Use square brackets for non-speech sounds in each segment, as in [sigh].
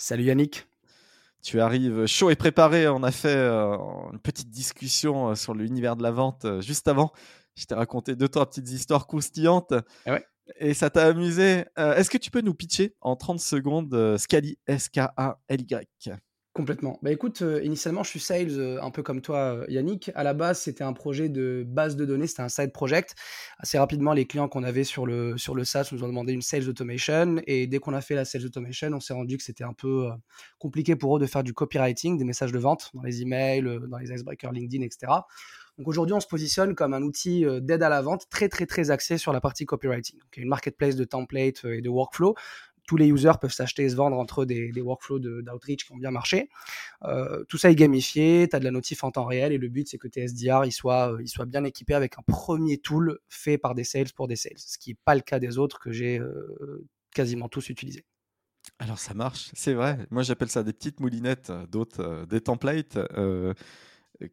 Salut Yannick. Tu arrives chaud et préparé. On a fait euh, une petite discussion euh, sur l'univers de la vente euh, juste avant. Je t'ai raconté deux, trois petites histoires croustillantes. Ah et ça t'a amusé. Est-ce que tu peux nous pitcher en 30 secondes Scali, S-K-A-L-Y Complètement. Bah écoute, euh, initialement, je suis sales, euh, un peu comme toi, euh, Yannick. À la base, c'était un projet de base de données, c'était un side project. Assez rapidement, les clients qu'on avait sur le, sur le SaaS nous ont demandé une sales automation. Et dès qu'on a fait la sales automation, on s'est rendu que c'était un peu compliqué pour eux de faire du copywriting, des messages de vente dans les emails, dans les icebreakers LinkedIn, etc. Donc aujourd'hui, on se positionne comme un outil d'aide à la vente très très très axé sur la partie copywriting. Donc, une marketplace de templates et de workflow tous les users peuvent s'acheter et se vendre entre des, workflows d'outreach qui ont bien marché. Euh, tout ça est gamifié, tu as de la notif en temps réel et le but c'est que tes SDR soient, euh, ils soient bien équipés avec un premier tool fait par des sales pour des sales, ce qui n'est pas le cas des autres que j'ai euh, quasiment tous utilisés. Alors ça marche, c'est vrai. Moi j'appelle ça des petites moulinettes, d'autres des templates.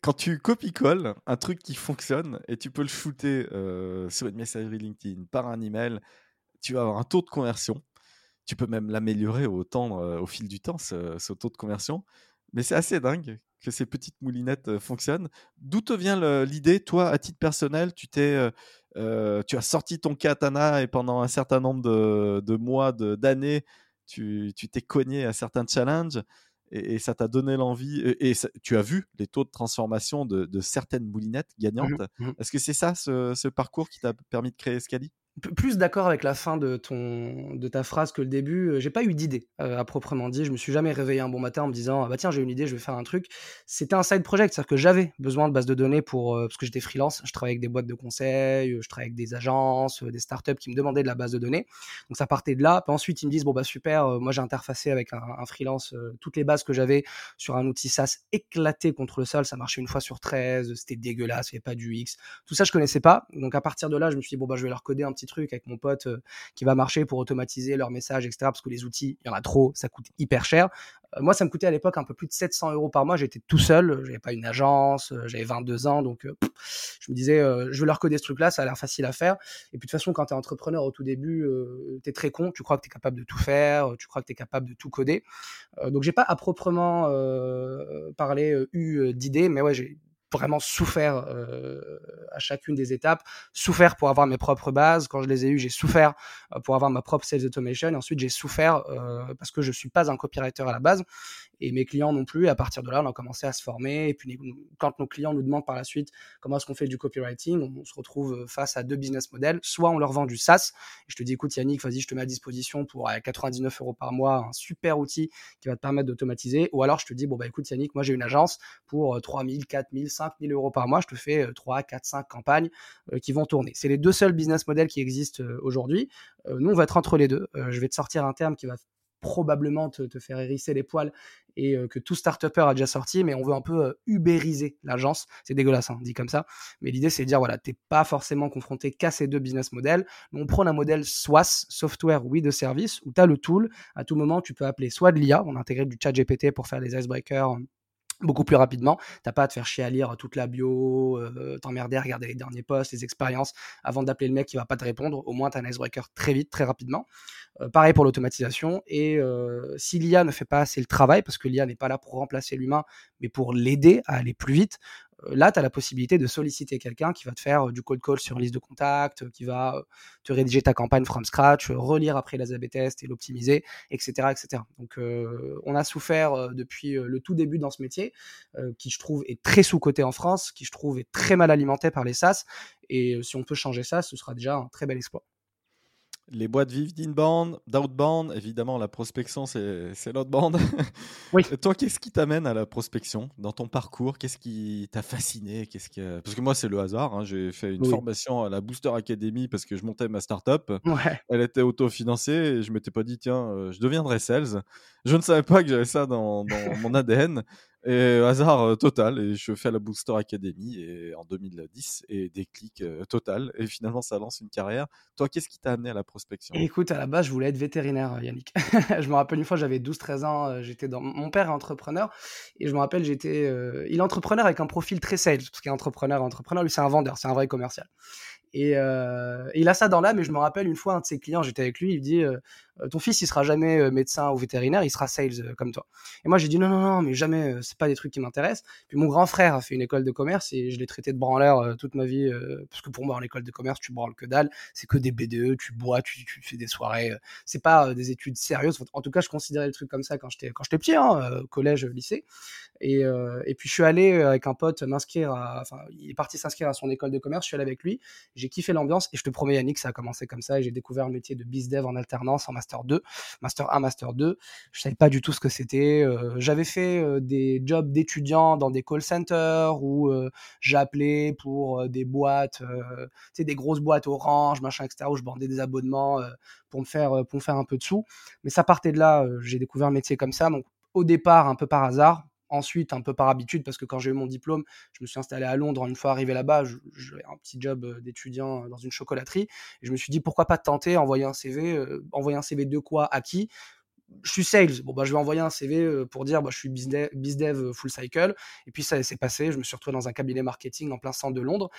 quand tu copies-colles un truc qui fonctionne et tu peux le shooter sur une messagerie LinkedIn par un email, tu vas avoir un taux de conversion tu peux même l'améliorer au, au fil du temps, ce, taux de conversion. Mais c'est assez dingue que ces petites moulinettes fonctionnent. D'où te vient l'idée, toi, à titre personnel, tu t'es, tu as sorti ton katana et pendant un certain nombre de, mois, d'années, tu t'es cogné à certains challenges et, ça t'a donné l'envie. Et, tu as vu les taux de transformation de, certaines moulinettes mmh gagnantes. Mmh Est-ce que c'est ça, ce, ce, parcours qui t'a permis de créer Scali? Plus d'accord avec la fin de, ton, de ta phrase que le début. Euh, j'ai pas eu d'idée euh, à proprement dit. Je me suis jamais réveillé un bon matin en me disant ah bah tiens j'ai une idée, je vais faire un truc. C'était un side project, c'est-à-dire que j'avais besoin de base de données pour euh, parce que j'étais freelance. Je travaillais avec des boîtes de conseil, je travaillais avec des agences, des startups qui me demandaient de la base de données. Donc ça partait de là. Ensuite ils me disent bon bah super, moi j'ai interfacé avec un, un freelance toutes les bases que j'avais sur un outil SaaS éclaté contre le sol. Ça marchait une fois sur 13, c'était dégueulasse, il n'y avait pas du X. Tout ça je connaissais pas. Donc à partir de là je me suis dit bon bah je vais leur coder un petit truc avec mon pote euh, qui va marcher pour automatiser leurs messages, etc. Parce que les outils, il y en a trop, ça coûte hyper cher. Euh, moi, ça me coûtait à l'époque un peu plus de 700 euros par mois. J'étais tout seul, j'avais pas une agence, euh, j'avais 22 ans, donc je me disais, je vais leur coder ce truc-là, ça a l'air facile à faire. Et puis de toute façon, quand tu es entrepreneur au tout début, tu es très con, tu crois que tu es capable de tout faire, tu crois que tu es capable de tout coder. donc j'ai pas à proprement parler eu d'idées, mais ouais, j'ai vraiment souffert euh, à chacune des étapes, souffert pour avoir mes propres bases. Quand je les ai eues, j'ai souffert euh, pour avoir ma propre sales automation. Ensuite, j'ai souffert euh, parce que je suis pas un copywriter à la base et mes clients non plus. À partir de là, on a commencé à se former. Et puis, quand nos clients nous demandent par la suite comment est-ce qu'on fait du copywriting, on, se retrouve face à deux business models. Soit on leur vend du SaaS. Je te dis, écoute, Yannick, vas-y, je te mets à disposition pour 99 euros par mois, un super outil qui va te permettre d'automatiser. Ou alors, je te dis, bon, bah, écoute, Yannick, moi, j'ai une agence pour 3000, 4000, 5000 euros par mois. Je te fais 3, 4, 5 campagnes euh, qui vont tourner. C'est les deux seuls business models qui existent euh, aujourd'hui. Euh, nous, on va être entre les deux. je vais te sortir un terme qui va probablement te, faire hérisser les poils et euh, que tout start a déjà sorti, mais on veut un peu euh, ubériser l'agence. C'est dégueulasse, hein, dit comme ça. Mais l'idée, c'est de dire, voilà, t'es pas forcément confronté qu'à ces deux business models. on prend un modèle SOAS, Software with a Service, où tu as le tool. À tout moment, tu peux appeler soit de l'IA, on a intégré du chat GPT pour faire des icebreakers beaucoup plus rapidement. T'as pas à te faire chier à lire toute la bio, euh, t'emmerder à regarder les derniers posts, les expériences, avant d'appeler le mec qui va pas te répondre. Au moins, tu as un icebreaker très vite, très rapidement. Euh, pareil pour l'automatisation. Et euh, si l'IA ne fait pas assez le travail, parce que l'IA n'est pas là pour remplacer l'humain, mais pour l'aider à aller plus vite, là, tu as la possibilité de solliciter quelqu'un qui va te faire du cold call sur liste de contacts, qui va te rédiger ta campagne from scratch, relire après la A-B test et l'optimiser, etc., etc. Donc, on a souffert depuis le tout début dans ce métier, qui je trouve est très sous-coté en France, qui je trouve est très mal alimenté par les SaaS. Et si on peut changer ça, ce sera déjà un très bel exploit. Les boîtes vivent d'inbound, d'outbound. Évidemment, la prospection, c'est l'outbound. [laughs] Oui. Toi, qu'est-ce qui t'amène à la prospection dans ton parcours? Qu'est-ce qui t'a fasciné? Qu'est-ce que... Parce que moi, c'est le hasard. hein. J'ai fait une Oui. formation à la Booster Academy parce que je montais ma startup. Ouais. Elle était autofinancée et je m'étais pas dit, tiens, euh, je deviendrai sales. Je ne savais pas que j'avais ça dans, dans mon ADN. Et hasard euh, total. Et je fais la Booster Academy et, en 2010 et déclic euh, total. Et finalement, ça lance une carrière. Toi, qu'est-ce qui t'a amené à la prospection? Écoute, à la base, je voulais être vétérinaire, Yannick. [laughs] je me rappelle une fois, j'avais 12-13 ans, euh, j'étais dans... Mon père est entrepreneur, et je me rappelle, j'étais... euh, Il est entrepreneur avec un profil très sales, parce qu'il est entrepreneur, entrepreneur, lui, c'est un vendeur, c'est un vrai commercial. Et euh, il a ça dans l'âme, et je me rappelle une fois, un de ses clients, j'étais avec lui, il dit euh, Ton fils, il sera jamais euh, médecin ou vétérinaire, il sera sales euh, comme toi. Et moi, j'ai dit Non, non, non, mais jamais, euh, c'est pas des trucs qui m'intéressent. Puis mon grand frère a fait une école de commerce, et je l'ai traité de branleur euh, toute ma vie, euh, parce que pour moi, en école de commerce, tu branles que dalle, c'est que des BDE, tu bois, tu, fais des soirées, euh, c'est pas euh, des études sérieuses. En tout cas, je considérais le truc comme ça quand j'étais petit, hein, euh, collège, lycée. Et, euh, et puis je suis allé euh, avec un pote m'inscrire, enfin, il est parti s'inscrire à son école de commerce. Je suis allé avec lui, kiffé l'ambiance et je te promets Yannick, ça a commencé comme ça et j'ai découvert le métier de bizdev en alternance en master 2, master 1, master 2. Je savais pas du tout ce que c'était. euh, J'avais fait euh, des jobs d'étudiant dans des call centers où euh, j'appelais pour des boîtes, des grosses boîtes orange, machin, etc. où je bandais des abonnements pour me faire pour me faire un peu de sous. Mais ça partait de là. j'ai découvert le métier comme ça. Donc au départ un peu par hasard. Ensuite, un peu par habitude, parce que quand j'ai eu mon diplôme, je me suis installé à Londres. Une fois arrivé là-bas, j'avais un petit job euh, d'étudiant euh, dans une chocolaterie. Et je me suis dit, pourquoi pas tenter, envoyer un CV. euh, envoyer un CV de quoi À qui? Je suis sales. Bon, bah, je vais envoyer un CV pour dire, bah, je suis bizdev, bizdev full cycle. Et puis, ça s'est passé. Je me suis retrouvé dans un cabinet marketing en plein centre de Londres.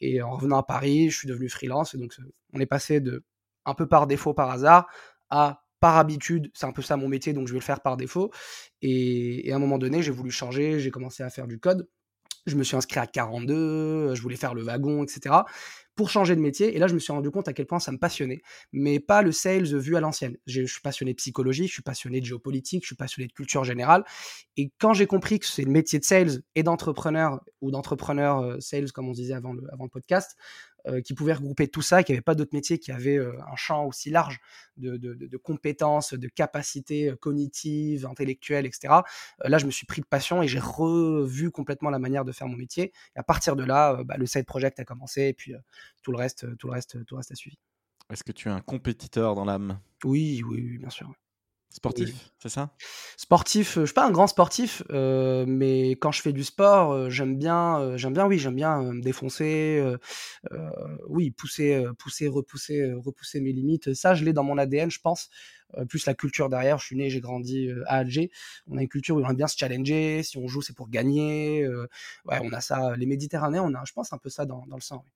Et en revenant à Paris, je suis devenu freelance. Et donc, on est passé de un peu par défaut, par hasard, à par habitude. C'est un peu ça mon métier, donc je vais le faire par défaut. Et, à un moment donné, j'ai voulu changer. J'ai commencé à faire du code. Je me suis inscrit à 42, euh, je voulais faire le wagon, etc. Pour changer de métier. Et là, je me suis rendu compte à quel point ça me passionnait. Mais pas le sales vu à l'ancienne. Je suis passionné de psychologie, je suis passionné de géopolitique, je suis passionné de culture générale. Et quand j'ai compris que c'est le métier de sales et d'entrepreneur, ou d'entrepreneur euh, sales, comme on disait avant le, avant le podcast, qui pouvait regrouper tout ça, qu'il n'y avait pas d'autres métiers qui avaient euh, un champ aussi large de, de- de- de compétences, de capacités euh, cognitives, intellectuelles, etc. Euh, là, je me suis pris de passion et j'ai revu complètement la manière de faire mon métier. Et à partir de là, euh, bah, le side project a commencé et puis euh, tout le reste, tout le reste, tout le reste a suivi. Est-ce que tu es un compétiteur dans l'âme? Oui, oui, oui, bien sûr. Sportif, c'est ça? Sportif, euh, je suis pas un grand sportif, euh, mais quand je fais du sport, euh, j'aime bien, euh, j'aime bien, oui, j'aime bien me défoncer, oui, pousser, pousser, repousser, repousser mes limites. Ça, je l'ai dans mon ADN, je pense. Plus la culture derrière. Je suis né, j'ai grandi à Alger. On a une culture où on aime bien se challenger. Si on joue, c'est pour gagner. ouais, on a ça. Les Méditerranéens, on a, je pense, un peu ça dans, dans le sang. oui.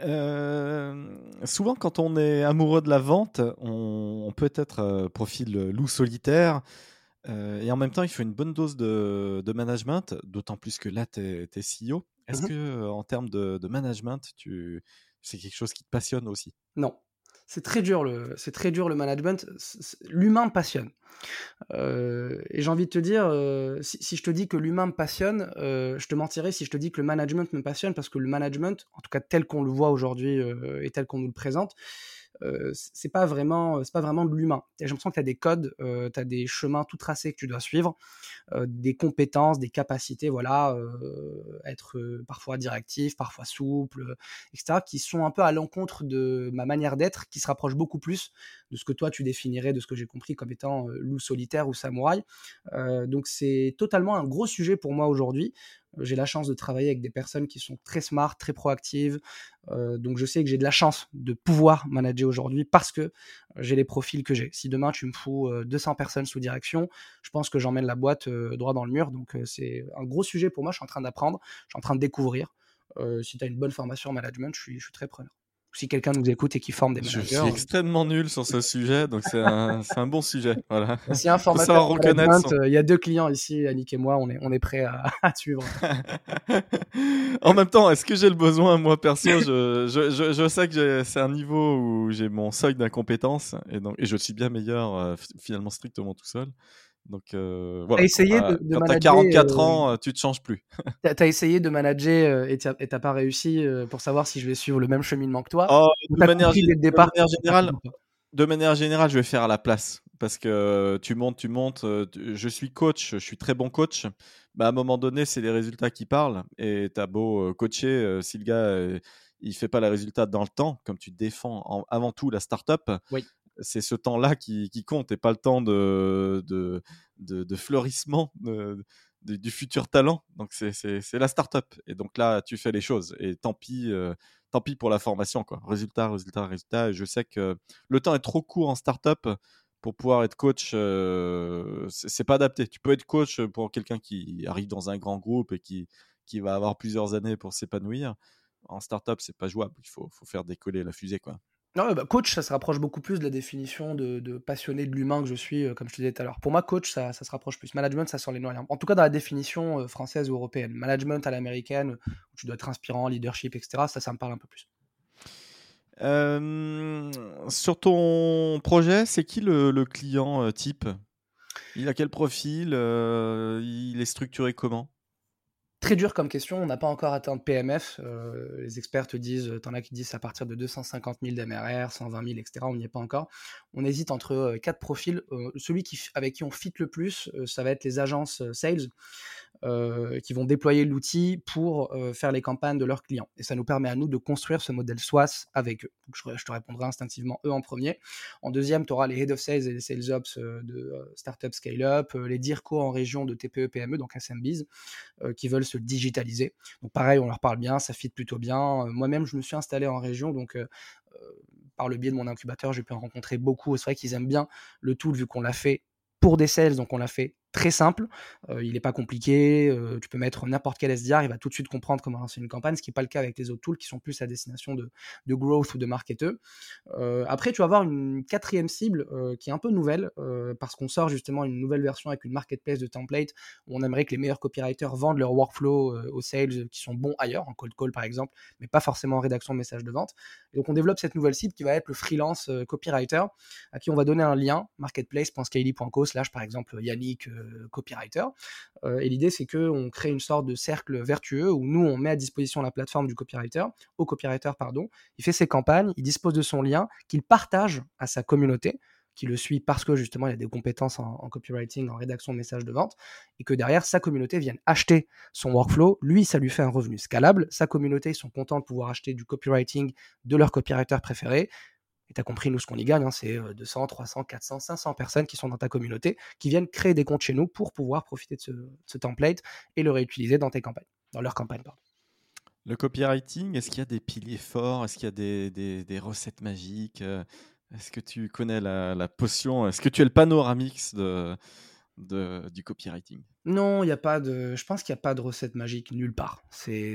Euh, souvent, quand on est amoureux de la vente, on, on peut être euh, profil loup solitaire. euh, et en même temps, il faut une bonne dose de, de management, d'autant plus que là, tu es, CEO. Est-ce Mhm. que, en termes de, de management, tu, c'est quelque chose qui te passionne aussi? Non. C'est très dur le, c'est très dur le management. L'humain passionne. Euh, et j'ai envie de te dire, euh, si, je te dis que l'humain passionne, euh, je te mentirais si je te dis que le management me passionne, parce que le management, en tout cas tel qu'on le voit aujourd'hui euh, et tel qu'on nous le présente, c'est pas vraiment, c'est pas vraiment de l'humain. J'ai l'impression que tu as des codes, tu as des chemins tout tracés que tu dois suivre, euh, des compétences, des capacités, voilà, euh, être euh, parfois directif, parfois souple, etc., qui sont un peu à l'encontre de ma manière d'être, qui se rapproche beaucoup plus de ce que toi tu définirais, de ce que j'ai compris comme étant euh, loup solitaire ou samouraï. Euh, donc c'est totalement un gros sujet pour moi aujourd'hui. Euh, J'ai la chance de travailler avec des personnes qui sont très smart, très proactives. Euh, donc je sais que j'ai de la chance de pouvoir manager aujourd'hui parce que j'ai les profils que j'ai. Si demain tu me fous euh, 200 personnes sous direction, je pense que j'emmène la boîte euh, droit dans le mur. Donc euh, c'est un gros sujet pour moi. Je suis en train d'apprendre, je suis en train de découvrir. Euh, si tu as une bonne formation en management, je suis très preneur. Si quelqu'un nous écoute et qui forme des Je managers, suis extrêmement nul sur ce sujet, donc c'est un, [laughs] un bon sujet. Voilà. euh, si un formateur reconnaître son- euh, il y a deux clients ici, Annick et moi, on est, on est prêts à, [laughs] suivre. [laughs] en même temps, est-ce que j'ai le besoin, moi perso? Je, je, je, je sais que c'est un niveau où j'ai mon seuil d'incompétence et, donc, et je suis bien meilleur euh, finalement strictement tout seul. Donc euh, voilà. T'as essayé de, de Quand tu as manager, 44 euh, ans, euh, tu te changes plus. [laughs] T'as t'as essayé de manager euh, et t'as t'as pas réussi euh, pour savoir si je vais suivre le même cheminement que toi Oh, de, t'as manière, dès le de générale, de manière générale, je vais faire à la place. Parce que tu montes, tu montes. Je suis coach, je suis très bon coach. Bah, à un moment donné, c'est les résultats qui parlent. Et tu as beau coacher, si le gars il fait pas les résultats dans le temps, comme tu défends en- avant tout la startup, Oui. C'est ce temps-là qui, compte et pas le temps de, de, fleurissement du futur talent. Donc c'est- la startup. Et donc là, tu fais les choses. Et tant pis, euh, tant pis pour la formation. Quoi. Résultat, résultat, résultat. Je sais que le temps est trop court en startup pour pouvoir être coach. euh, c'est pas adapté. Tu peux être coach pour quelqu'un qui arrive dans un grand groupe et qui, qui va avoir plusieurs années pour s'épanouir. En startup, c'est pas jouable. Il faut, faut faire décoller la fusée. Quoi. Non, bah, coach, ça se rapproche beaucoup plus de la définition de, passionné de l'humain que je suis, euh, comme je te disais tout à l'heure. Pour moi, coach, ça, se rapproche plus. Management, ça sort les noix. En tout cas, dans la définition euh, française ou européenne. Management à l'américaine, où tu dois être inspirant, leadership, etc., ça, ça me parle un peu plus. Euh, sur ton projet, c'est qui le, client euh, type? Il a quel profil Euh, Il est structuré comment? Très dur comme question, on n'a pas encore atteint de PMF. euh, les experts te disent, euh, t'en as qui disent à partir de 250 000 d'MRR, 120 000, etc. On n'y est pas encore. On hésite entre euh, quatre profils. Celui avec qui on fit le plus, ça va être les agences sales euh, qui vont déployer l'outil pour euh, faire les campagnes de leurs clients. Et ça nous permet à nous de construire ce modèle SOAS avec eux. Je, te répondrai instinctivement eux en premier. En deuxième, tu auras les Head of Sales et les Sales Ops euh, de Startup Scale-Up, les DIRCO en région de TPE, PME, donc SMBs, qui veulent se digitaliser. Donc pareil, on leur parle bien, ça fit plutôt bien. Moi-même, je me suis installé en région, donc par le biais de mon incubateur, j'ai pu en rencontrer beaucoup. C'est vrai qu'ils aiment bien le tool vu qu'on l'a fait pour des sales, donc on l'a fait très simple. Euh, il n'est pas compliqué. euh, tu peux mettre n'importe quel SDR, il va tout de suite comprendre comment lancer une campagne, ce qui n'est pas le cas avec les autres tools qui sont plus à destination de, growth ou de marketeux. Euh, après, tu vas avoir une quatrième cible qui est un peu nouvelle parce qu'on sort justement une nouvelle version avec une marketplace de template où on aimerait que les meilleurs copywriters vendent leur workflow aux sales qui sont bons ailleurs, en cold call par exemple, mais pas forcément en rédaction de messages de vente. Donc on développe cette nouvelle cible qui va être le freelance copywriter à qui on va donner un lien marketplace.scaly.co slash par exemple Yannick copywriter. Euh, et l'idée c'est que on crée une sorte de cercle vertueux où nous on met à disposition la plateforme du copywriter, au copywriter pardon, il fait ses campagnes, il dispose de son lien qu'il partage à sa communauté qui le suit parce que justement il a des compétences en, en copywriting, en rédaction de messages de vente, et que derrière sa communauté vienne acheter son workflow. Lui, ça lui fait un revenu scalable. Sa communauté, ils sont contents de pouvoir acheter du copywriting de leur copywriter préféré. Et tu as compris, nous, ce qu'on y gagne, hein, c'est euh, 200, 300, 400, 500 personnes qui sont dans ta communauté, qui viennent créer des comptes chez nous pour pouvoir profiter de ce, template et le réutiliser dans tes campagnes, dans leur campagne. Pardon. Le copywriting, est-ce qu'il y a des piliers forts? Est-ce qu'il y a des recettes magiques? Euh, Est-ce que tu connais la, la potion? Est-ce que tu es le panoramix de, de- du copywriting? Non, il y a pas de. Je pense qu'il n'y a pas de recette magique nulle part. C'est,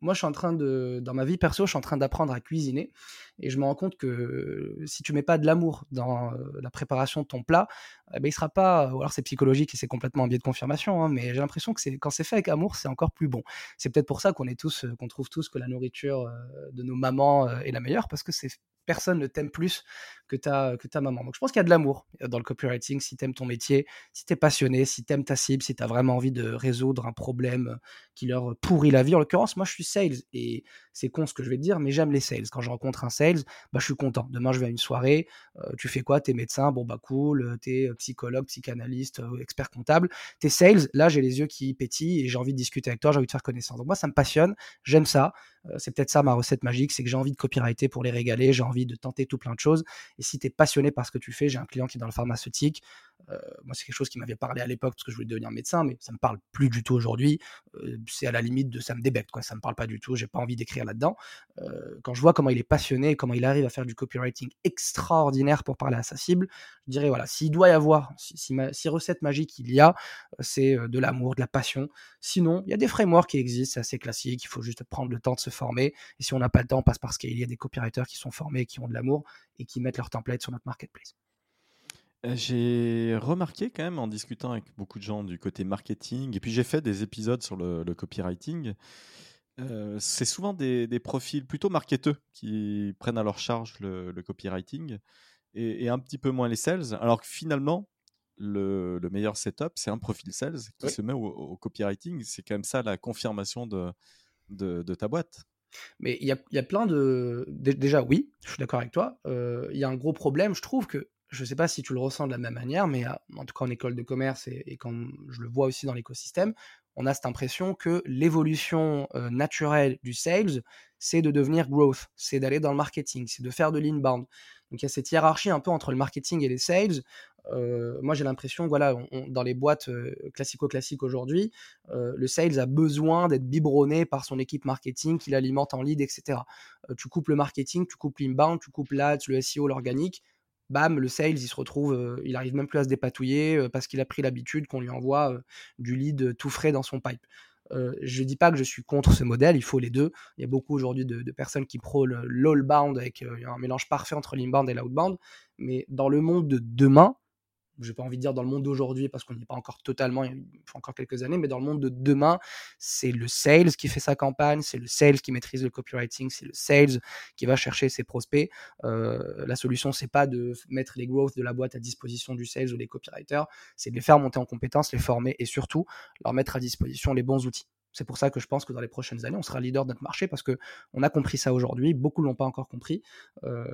Moi, je suis en train de. Dans ma vie perso, je suis en train d'apprendre à cuisiner. Et je me rends compte que si tu mets pas de l'amour dans euh, la préparation de ton plat, eh ben, il sera pas. Alors c'est psychologique et c'est complètement un biais de confirmation. hein, mais j'ai l'impression que c'est quand c'est fait avec amour, c'est encore plus bon. C'est peut-être pour ça qu'on est tous, euh, qu'on trouve tous que la nourriture euh, de nos mamans est la meilleure parce que c'est personne ne t'aime plus que ta, que ta maman. Donc je pense qu'il y a de l'amour euh, dans le copywriting si tu aimes ton métier, si tu es passionné, si tu aimes ta cible, si tu as vraiment envie de résoudre un problème qui leur pourrit la vie. En l'occurrence, moi je suis sales et c'est con ce que je vais te dire, mais j'aime les sales. Quand je rencontre un sales, bah, je suis content. Demain, je vais à une soirée, euh, tu fais quoi? T'es médecin, bon bah cool, euh, t'es psychologue, psychanalyste, euh, expert comptable. T'es sales, là j'ai les yeux qui pétillent et j'ai envie de discuter avec toi, j'ai envie de faire connaissance. Donc moi ça me passionne, j'aime ça. Euh, c'est peut-être ça ma recette magique, c'est que j'ai envie de copywriter pour les régaler, j'ai de tenter tout plein de choses. Et si tu es passionné par ce que tu fais, j'ai un client qui est dans le pharmaceutique. Euh, moi, c'est quelque chose qui m'avait parlé à l'époque parce que je voulais devenir médecin, mais ça me parle plus du tout aujourd'hui. Euh, c'est à la limite de ça me débecte, quoi. Ça me parle pas du tout. J'ai pas envie d'écrire là-dedans. Euh, quand je vois comment il est passionné, comment il arrive à faire du copywriting extraordinaire pour parler à sa cible, je dirais voilà, s'il doit y avoir, si, recette magique il y a, c'est de l'amour, de la passion. Sinon, il y a des frameworks qui existent, c'est assez classique. Il faut juste prendre le temps de se former. Et si on n'a pas le temps, on passe par qu'il y a des copywriters qui sont formés, qui ont de l'amour et qui mettent leur template sur notre marketplace. Euh, J'ai remarqué quand même en discutant avec beaucoup de gens du côté marketing, et puis j'ai fait des épisodes sur le, le copywriting, euh, c'est souvent des, des profils plutôt marketeux qui prennent à leur charge le, le copywriting et, et un petit peu moins les sales, alors que finalement, le, meilleur setup, c'est un profil sales qui se met au, copywriting. C'est quand même ça la confirmation de, de, ta boîte. Mais il y a, y a, plein de. Déjà, oui, je suis d'accord avec toi. Euh, il y a un gros problème, je trouve que. Je ne sais pas si tu le ressens de la même manière, mais en tout cas en école de commerce et, quand je le vois aussi dans l'écosystème, on a cette impression que l'évolution euh, naturelle du sales, c'est de devenir growth, c'est d'aller dans le marketing, c'est de faire de l'inbound. Donc il y a cette hiérarchie un peu entre le marketing et les sales. Euh, moi j'ai l'impression, voilà, dans les boîtes euh, classico-classiques aujourd'hui, le sales a besoin d'être biberonné par son équipe marketing qui l'alimente en lead, etc. tu coupes le marketing, tu coupes l'inbound, tu coupes l'ads, le SEO, l'organique, bam, le sales, il se retrouve, il arrive même plus à se dépatouiller parce qu'il a pris l'habitude qu'on lui envoie du lead tout frais dans son pipe. je ne dis pas que je suis contre ce modèle, il faut les deux. Il y a beaucoup aujourd'hui de, personnes qui prônent l'all-bound avec un mélange parfait entre l'inbound et l'outbound. Mais dans le monde de demain, j'ai pas envie de dire dans le monde d'aujourd'hui parce qu'on n'y est pas encore totalement, il faut encore quelques années, mais dans le monde de demain, c'est le sales qui fait sa campagne, c'est le sales qui maîtrise le copywriting, c'est le sales qui va chercher ses prospects. Euh, la solution, c'est pas de mettre les growth de la boîte à disposition du sales ou des copywriters, c'est de les faire monter en compétences, les former et surtout leur mettre à disposition les bons outils. C'est pour ça que je pense que dans les prochaines années, on sera leader de notre marché parce qu'on a compris ça aujourd'hui. Beaucoup ne l'ont pas encore compris. Euh,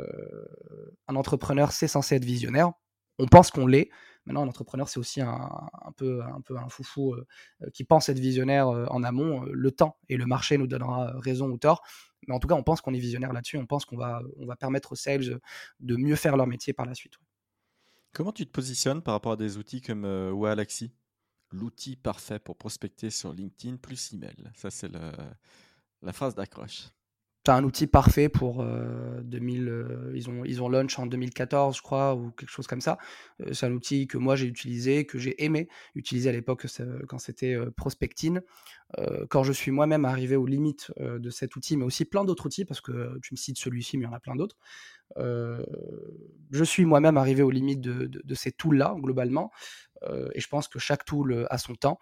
un entrepreneur, c'est censé être visionnaire on pense qu'on l'est. Maintenant, un entrepreneur, c'est aussi un, peu, un peu un foufou euh, euh, qui pense être visionnaire euh, en amont. Le temps et le marché nous donnera raison ou tort. Mais en tout cas, on pense qu'on est visionnaire là-dessus. On pense qu'on va, on va permettre aux sales de mieux faire leur métier par la suite. Comment tu te positionnes par rapport à des outils comme Walaxy L'outil parfait pour prospecter sur LinkedIn plus email. Ça, c'est la phrase d'accroche c'est un outil parfait pour 2000. Euh, euh, ils, ont, ils ont launch en 2014, je crois, ou quelque chose comme ça. Euh, c'est un outil que moi j'ai utilisé, que j'ai aimé utiliser à l'époque quand c'était Prospectine. quand je suis moi-même arrivé aux limites de cet outil, mais aussi plein d'autres outils, parce que tu me cites celui-ci, mais il y en a plein d'autres. je suis moi-même arrivé aux limites de, de ces tools-là, globalement. Et je pense que chaque tool a son temps.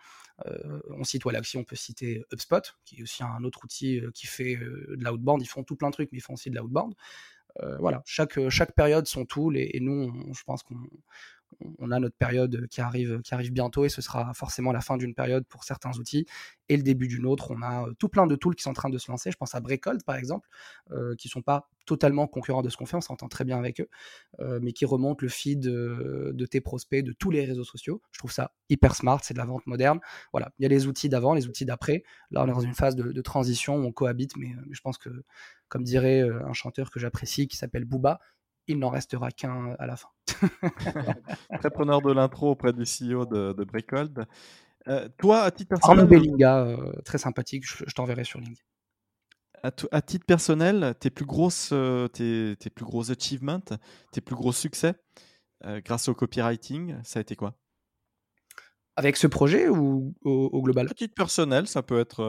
Euh, on cite Wallaxy, on peut citer HubSpot, qui est aussi un autre outil euh, qui fait euh, de l'outbound. Ils font tout plein de trucs, mais ils font aussi de l'outbound. voilà, chaque, chaque période son tool, et, nous, je pense qu'on on a notre période qui arrive, qui arrive bientôt et ce sera forcément la fin d'une période pour certains outils et le début d'une autre. On a tout plein de tools qui sont en train de se lancer. Je pense à Breakold par exemple, qui sont pas totalement concurrents de ce qu'on fait, on s'entend très bien avec eux, mais qui remontent le feed de tes prospects de tous les réseaux sociaux. Je trouve ça hyper smart, c'est de la vente moderne. Voilà, il y a les outils d'avant, les outils d'après. Là, on est dans une phase de, transition, on cohabite, mais, je pense que, comme dirait un chanteur que j'apprécie qui s'appelle Booba, il n'en restera qu'un à la fin. [laughs] Très preneur de l'intro auprès du CEO de, de Breakold. Euh, toi, à titre personnel. Arnaud Bellinga, euh, très sympathique, je, t'enverrai sur LinkedIn. À, titre personnel, tes plus grosses, euh, tes, plus gros achievements, tes plus gros succès grâce au copywriting, ça a été quoi? Avec ce projet ou au, global? À titre personnel, ça peut être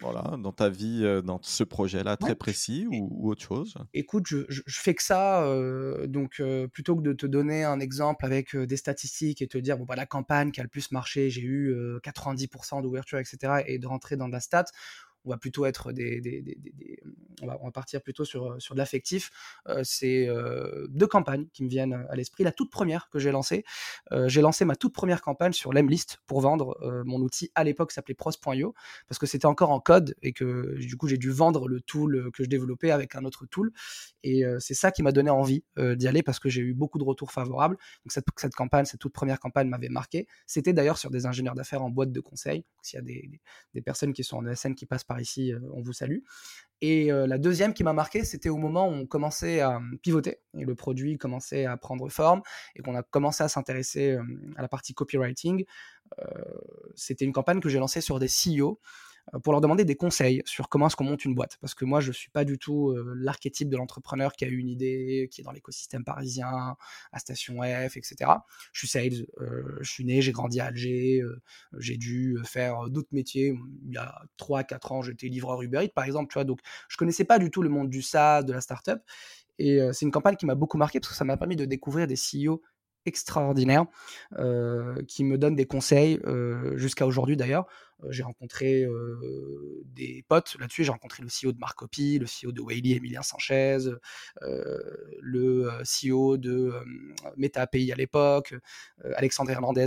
voilà, dans ta vie, euh, dans ce projet-là très précis ou, autre chose? Écoute, je, je, fais que ça. Euh, donc, euh, plutôt que de te donner un exemple avec des statistiques et te dire, bon, bah, la campagne qui a le plus marché, j'ai eu 90% d'ouverture, etc., et de rentrer dans la stat, on va plutôt être des, on, va, partir plutôt sur, sur de l'affectif. Euh, c'est euh, deux campagnes qui me viennent à l'esprit. La toute première que j'ai lancée, euh, j'ai lancé ma toute première campagne sur l'Emlist pour vendre mon outil à l'époque s'appelait pros.io parce que c'était encore en code et que du coup j'ai dû vendre le tool que je développais avec un autre tool et c'est ça qui m'a donné envie d'y aller parce que j'ai eu beaucoup de retours favorables. Donc cette, cette campagne, cette toute première campagne m'avait marqué. C'était d'ailleurs sur des ingénieurs d'affaires en boîte de conseil. S'il y a des, des, personnes qui sont en ESN qui passent par ici, euh, on vous salue. Et euh, la deuxième qui m'a marqué, c'était au moment où on commençait à pivoter et le produit commençait à prendre forme et qu'on a commencé à s'intéresser euh, à la partie copywriting. c'était une campagne que j'ai lancée sur des CEO euh, pour leur demander des conseils sur comment est-ce qu'on monte une boîte. Parce que moi, je ne suis pas du tout euh, l'archétype de l'entrepreneur qui a eu une idée, qui est dans l'écosystème parisien, à Station F, etc. Je suis sales, euh, je suis né, j'ai grandi à Alger, j'ai dû faire d'autres métiers. Il y a 3-4 ans, j'étais livreur Uber Eats, par exemple. Tu vois, donc, je ne connaissais pas du tout le monde du SaaS, de la startup. Et c'est une campagne qui m'a beaucoup marqué parce que ça m'a permis de découvrir des CEO extraordinaires qui me donnent des conseils jusqu'à aujourd'hui d'ailleurs. J'ai rencontré des potes là-dessus. J'ai rencontré le CEO de Marcopy, le CEO de Whaley, Emilien Sanchez, le CEO de Meta API à l'époque, Alexandre Hernandez,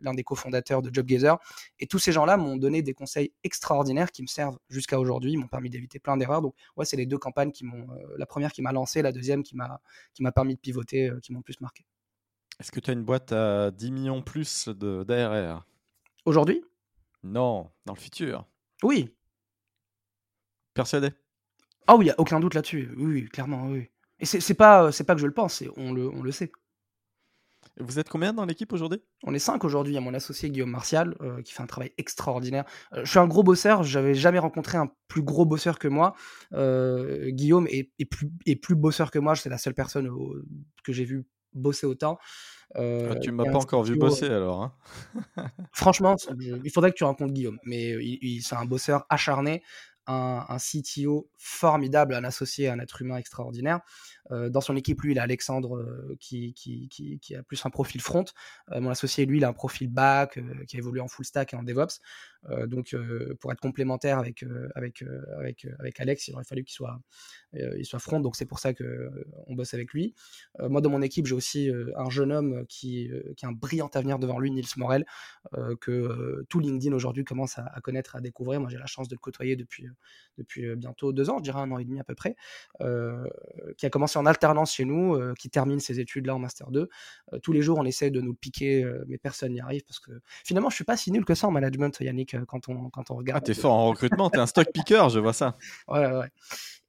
l'un des cofondateurs de JobGazer. Et tous ces gens-là m'ont donné des conseils extraordinaires qui me servent jusqu'à aujourd'hui. Ils m'ont permis d'éviter plein d'erreurs. Donc, ouais, c'est les deux campagnes qui m'ont. la première qui m'a lancé, la deuxième qui m'a permis de pivoter, qui m'ont plus marqué. Est-ce que tu as une boîte à 10 millions plus d'ARR Aujourd'hui? Non, dans le futur. Oui. Persuadé? Ah oui, il n'y a aucun doute là-dessus. Oui, clairement, oui. Et c'est pas, pas que je le pense, on le, on le sait. Vous êtes combien dans l'équipe aujourd'hui? On est cinq aujourd'hui. Il y a mon associé Guillaume Martial euh, qui fait un travail extraordinaire. Euh, je suis un gros bosseur. J'avais jamais rencontré un plus gros bosseur que moi. Euh, Guillaume est, plus, est plus bosseur que moi. C'est la seule personne que j'ai vu bosser autant. Euh, ah, tu m'as pas encore vu bosser alors. Hein franchement, il faudrait que tu rencontres Guillaume. Mais il, c'est un bosseur acharné, un, un, CTO formidable, un associé, un être humain extraordinaire. Dans son équipe, lui, il a Alexandre qui, a plus un profil front. Mon associé, lui, il a un profil back, qui a évolué en full stack et en DevOps. donc, pour être complémentaire avec, avec, avec, Alex, il aurait fallu qu'il soit, il soit front. Donc, c'est pour ça qu'on bosse avec lui. moi, dans mon équipe, j'ai aussi un jeune homme qui, qui a un brillant avenir devant lui, Nils Morel, que tout LinkedIn aujourd'hui commence à, connaître, à découvrir. Moi, j'ai la chance de le côtoyer depuis, depuis bientôt deux ans, je dirais un an et demi à peu près, qui a commencé en alternance chez nous, euh, qui termine ses études là en Master 2. Euh, tous les jours, on essaie de nous piquer, euh, mais personne n'y arrive parce que finalement, je suis pas si nul que ça en management, Yannick, quand on, quand on regarde. Ah, t'es fort en recrutement, t'es un stock picker, je vois ça. [laughs] Ouais, ouais.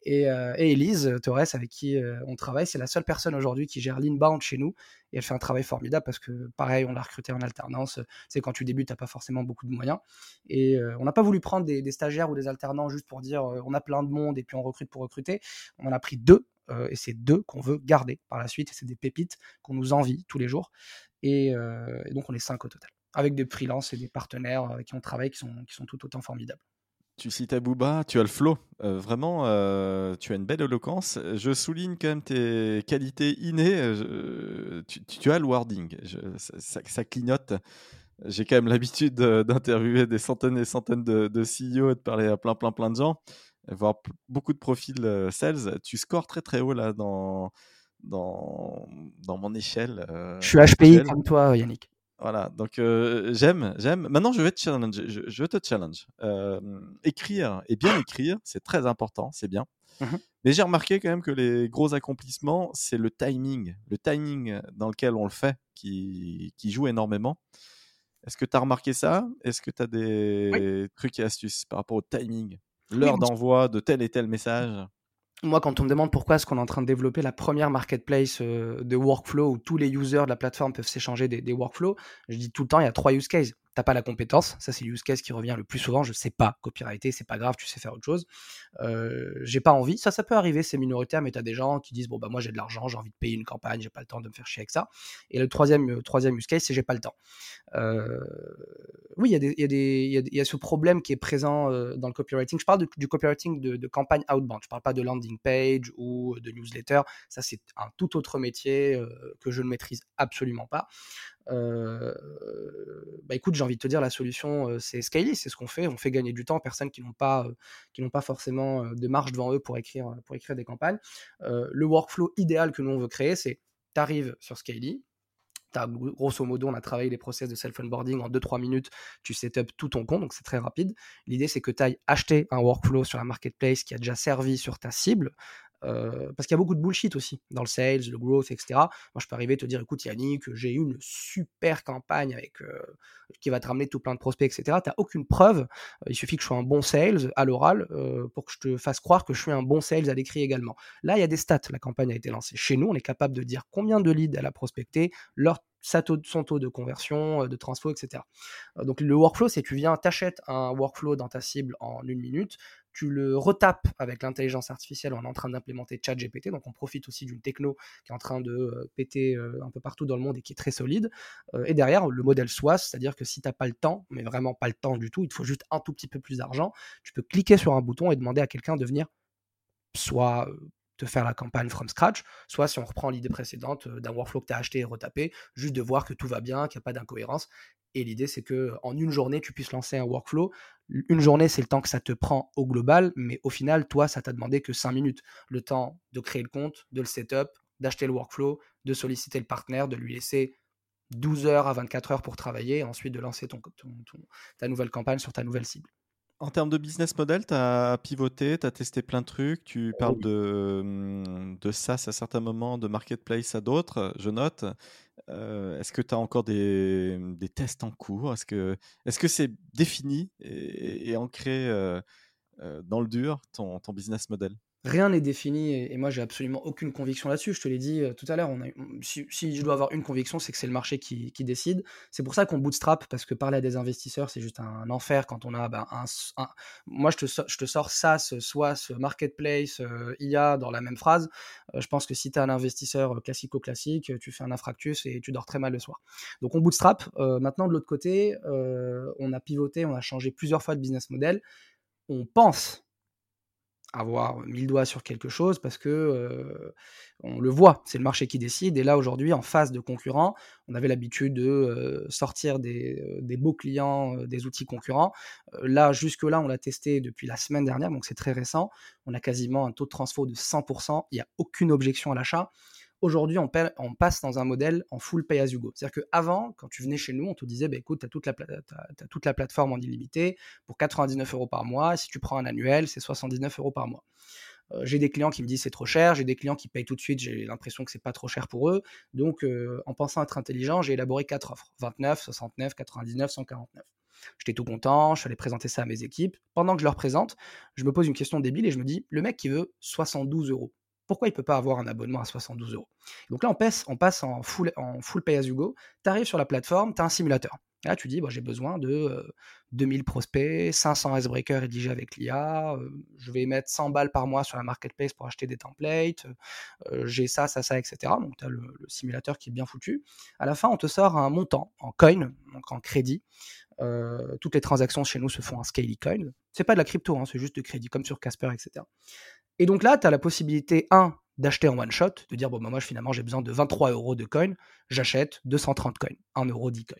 Et, et, Elise Torres, avec qui on travaille, c'est la seule personne aujourd'hui qui gère l'inbound chez nous. Et elle fait un travail formidable parce que, pareil, on l'a recrutée en alternance. C'est quand tu débutes, tu n'as pas forcément beaucoup de moyens. Et on n'a pas voulu prendre des, des, stagiaires ou des alternants juste pour dire on a plein de monde et puis on recrute pour recruter. On en a pris deux et c'est deux qu'on veut garder par la suite. Et c'est des pépites qu'on nous envie tous les jours. Et, euh, donc on est cinq au total, avec des freelances et des partenaires avec qui on travaille qui sont, qui sont tout autant formidables. Tu cites Booba, tu as le flow. Euh, vraiment, tu as une belle éloquence. Je souligne quand même tes qualités innées. tu, as le wording. ça, clignote. J'ai quand même l'habitude d'interviewer des centaines et centaines de, de CEO et de parler à plein, plein, plein de gens voir beaucoup de profils euh, sales. Tu scores très très haut là dans, dans, dans mon échelle. Euh, je suis HPI comme toi, Yannick. Voilà, donc euh, j'aime, j'aime. Maintenant, je vais te challenge. Je, te challenge. écrire et bien écrire, c'est très important, c'est bien. Mmh Mais j'ai remarqué quand même que les gros accomplissements, c'est le timing, le timing dans lequel on le fait qui, qui joue énormément. Est-ce que tu as remarqué ça? Est-ce que tu as des trucs et astuces par rapport au timing? L'heure d'envoi de tel et tel message. Moi, quand on me demande pourquoi est-ce qu'on est en train de développer la première marketplace euh, de workflow où tous les users de la plateforme peuvent s'échanger des, des, workflows, je dis tout le temps, il y a trois use cases t'as pas la compétence. Ça, c'est le case qui revient le plus souvent. Je sais pas copyrighter, c'est pas grave, tu sais faire autre chose. Euh, j'ai pas envie. Ça, ça peut arriver, c'est minoritaire, mais tu as des gens qui disent bon, bah moi j'ai de l'argent, j'ai envie de payer une campagne, j'ai pas le temps de me faire chier avec ça. Et le troisième, euh, troisième use case, c'est j'ai pas le temps. Euh, oui, il y, y, y, a ce problème qui est présent dans le copywriting. Je parle du copywriting de, de, campagne outbound. Je parle pas de landing page ou de newsletter. Ça, c'est un tout autre métier que je ne maîtrise absolument pas. Bah écoute, j'ai envie de te dire, la solution, c'est Scaly, c'est ce qu'on fait. On fait gagner du temps aux personnes qui n'ont pas, pas forcément de marge devant eux pour écrire, pour écrire des campagnes. le workflow idéal que nous on veut créer, c'est tu arrives sur Scaly, grosso modo, on a travaillé les process de self-onboarding en 2-3 minutes, tu setup tout ton compte, donc c'est très rapide. L'idée, c'est que tu ailles acheter un workflow sur la marketplace qui a déjà servi sur ta cible, euh, parce qu'il y a beaucoup de bullshit aussi dans le sales, le growth, etc. Moi, je peux arriver et te dire, écoute Yannick, j'ai eu une super campagne avec euh, qui va te ramener tout plein de prospects, etc. Tu n'as aucune preuve. il suffit que je sois un bon sales à l'oral euh, pour que je te fasse croire que je suis un bon sales à l'écrit également. Là, il y a des stats. La campagne a été lancée chez nous. On est capable de dire combien de leads elle a prospecté, leur son taux de conversion, de transfo, etc. Donc le workflow, c'est tu viens, t'achètes un workflow dans ta cible en une minute, tu le retapes avec l'intelligence artificielle, on est en train d'implémenter ChatGPT, donc on profite aussi d'une techno qui est en train de euh, péter euh, un peu partout dans le monde et qui est très solide. Euh, et derrière, le modèle SOAS, c'est-à-dire que si tu n'as pas le temps, mais vraiment pas le temps du tout, il te faut juste un tout petit peu plus d'argent, tu peux cliquer sur un bouton et demander à quelqu'un de venir soit te faire la campagne from scratch, soit si on reprend l'idée précédente d'un workflow que tu as acheté et retapé, juste de voir que tout va bien, qu'il n'y a pas d'incohérence. Et l'idée, c'est que en une journée, tu puisses lancer un workflow. Une journée, c'est le temps que ça te prend au global, mais au final, toi, ça t'a demandé que 5 minutes. Le temps de créer le compte, de le setup, d'acheter le workflow, de solliciter le partenaire, de lui laisser 12 heures à 24 heures pour travailler, et ensuite de lancer ton, ta nouvelle campagne sur ta nouvelle cible. En termes de business model, tu as pivoté, tu as testé plein de trucs, tu oh parles de, hum, de SaaS à certains moments, de marketplace à d'autres, je note. Euh, est-ce que tu as encore des, des, tests en cours? Est-ce que c'est -ce défini et, ancré euh, euh, dans le dur, ton, ton business model? Rien n'est défini et, moi j'ai absolument aucune conviction là-dessus. Je te l'ai dit tout à l'heure, si, je dois avoir une conviction, c'est que c'est le marché qui, décide. C'est pour ça qu'on bootstrap, parce que parler à des investisseurs, c'est juste un, enfer quand on a ben, un, Moi je te, sors SaaS, ce marketplace, IA dans la même phrase. je pense que si tu es un investisseur classico-classique, tu fais un infractus et tu dors très mal le soir. Donc on bootstrap. maintenant de l'autre côté, on a pivoté, on a changé plusieurs fois de business model. On pense avoir mille doigts sur quelque chose parce que on le voit, c'est le marché qui décide. Et là, aujourd'hui, en face de concurrents, on avait l'habitude de sortir des, beaux clients des outils concurrents. là, jusque-là, on l'a testé depuis la semaine dernière, donc c'est très récent. On a quasiment un taux de transfert de 100%. Il n'y a aucune objection à l'achat. Aujourd'hui, on, passe dans un modèle en full pay as you go. C'est-à-dire qu'avant, quand tu venais chez nous, on te disait bah, écoute, tu as, toute la plateforme en illimité pour 99 euros par mois. Si tu prends un annuel, c'est 79 euros par mois. Euh, j'ai des clients qui me disent c'est trop cher, j'ai des clients qui payent tout de suite, j'ai l'impression que c'est pas trop cher pour eux. Donc, euh, en pensant être intelligent, j'ai élaboré quatre offres 29, 69, 99, 149. J'étais tout content, je suis présenter ça à mes équipes. Pendant que je leur présente, je me pose une question débile et je me dis le mec qui veut 72 euros, pourquoi il ne peut pas avoir un abonnement à 72 euros? Donc là, on passe, on passe en, full, en full pay as you go. Tu arrives sur la plateforme, tu as un simulateur. Là, tu dis, j'ai besoin de 2000 prospects, 500 icebreakers rédigés avec l'IA, je vais mettre 100 balles par mois sur la marketplace pour acheter des templates, j'ai ça, ça, ça, etc. Donc, tu as le, simulateur qui est bien foutu. À la fin, on te sort un montant en coin, donc en crédit. toutes les transactions chez nous se font en Scaly Coin. C'est pas de la crypto, hein, c'est juste de crédit, comme sur Casper, etc. Et donc là, tu as la possibilité, un, d'acheter en one shot, de dire, bon, bah, moi, finalement, j'ai besoin de 23 euros de coin, j'achète 230 coins, 1 euro 10 coins.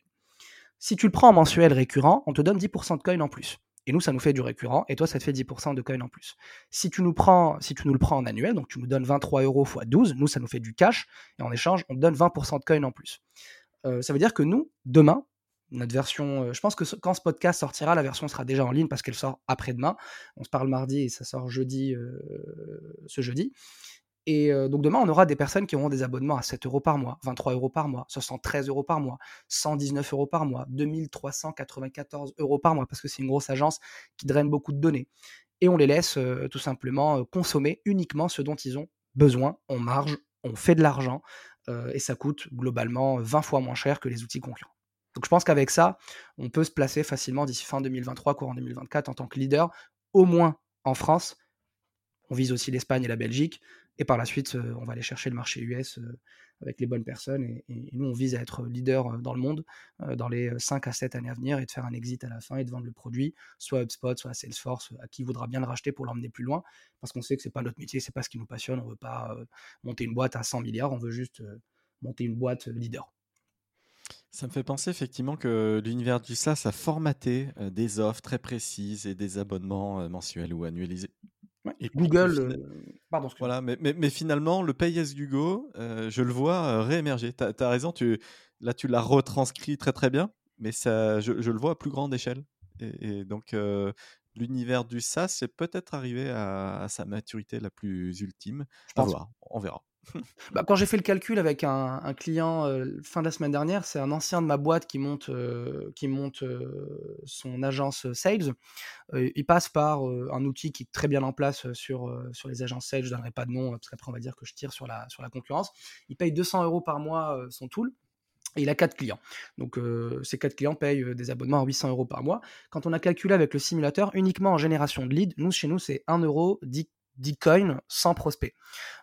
Si tu le prends en mensuel récurrent, on te donne 10% de coin en plus. Et nous, ça nous fait du récurrent, et toi, ça te fait 10% de coin en plus. Si tu, nous prends, si nous le prends en annuel, donc tu nous donnes 23 euros x 12, nous, ça nous fait du cash, et en échange, on te donne 20% de coin en plus. Euh, ça veut dire que nous, demain, notre version, euh, je pense que quand ce podcast sortira, la version sera déjà en ligne parce qu'elle sort après-demain. On se parle mardi et ça sort jeudi, euh, ce jeudi. Et euh, donc demain, on aura des personnes qui auront des abonnements à 7 euros par mois, 23 euros par mois, 73 euros par mois, 119 euros par mois, 2394 euros par mois, parce que c'est une grosse agence qui draine beaucoup de données. Et on les laisse tout simplement consommer uniquement ce dont ils ont besoin. On marge, on fait de l'argent, et ça coûte globalement 20 fois moins cher que les outils concurrents. Donc je pense qu'avec ça, on peut se placer facilement d'ici fin 2023, courant 2024 en tant que leader, au moins en France. On vise aussi l'Espagne et la Belgique. Et par la suite, euh, on va aller chercher le marché US euh, avec les bonnes personnes. Et, nous, on vise à être leader euh, dans le monde dans les 5 à 7 années à venir et de faire un exit à la fin et de vendre le produit, soit HubSpot, soit Salesforce, à qui voudra bien le racheter pour l'emmener plus loin. Parce qu'on sait que ce n'est pas notre métier, c'est pas ce qui nous passionne. On ne veut pas monter une boîte à 100 milliards, on veut juste monter une boîte leader. Ça me fait penser effectivement que l'univers du SaaS a formaté euh, des offres très précises et des abonnements euh, mensuels ou annualisés. et Google, euh, pardon. Voilà, mais, mais, finalement, le Pay as you go, je le vois réémerger. Tu as, raison, tu, là tu l'as retranscrit très très bien, mais ça, je, le vois à plus grande échelle. Et, donc, l'univers du SaaS, c'est peut-être arrivé à, sa maturité la plus ultime. À voir, on verra. [laughs] Bah, quand j'ai fait le calcul avec un, client euh, fin de la semaine dernière, c'est un ancien de ma boîte qui monte, euh, qui monte euh, son agence sales. il passe par un outil qui est très bien en place sur, sur les agences sales. Je ne donnerai pas de nom parce qu'après on va dire que je tire sur la, sur la concurrence. Il paye 200 euros par mois son tool. Et il a 4 clients. Donc ces 4 clients payent des abonnements à 800 euros par mois. Quand on a calculé avec le simulateur, uniquement en génération de leads, nous chez nous c'est 1 euro 10 10 coins sans prospect.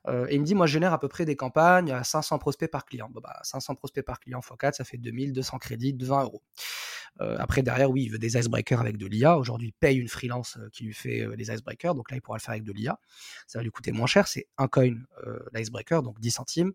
Euh, et il me dit, moi, je génère à peu près des campagnes à 500 prospects par client. Bon, bah, 500 prospects par client x 4, ça fait 2200 crédits de 20 euros. après, derrière, oui, il veut des icebreakers avec de l'IA. Aujourd'hui, il paye une freelance qui lui fait les icebreakers. Donc là, il pourra le faire avec de l'IA. Ça va lui coûter moins cher. C'est un coin l'icebreaker, donc 10 centimes.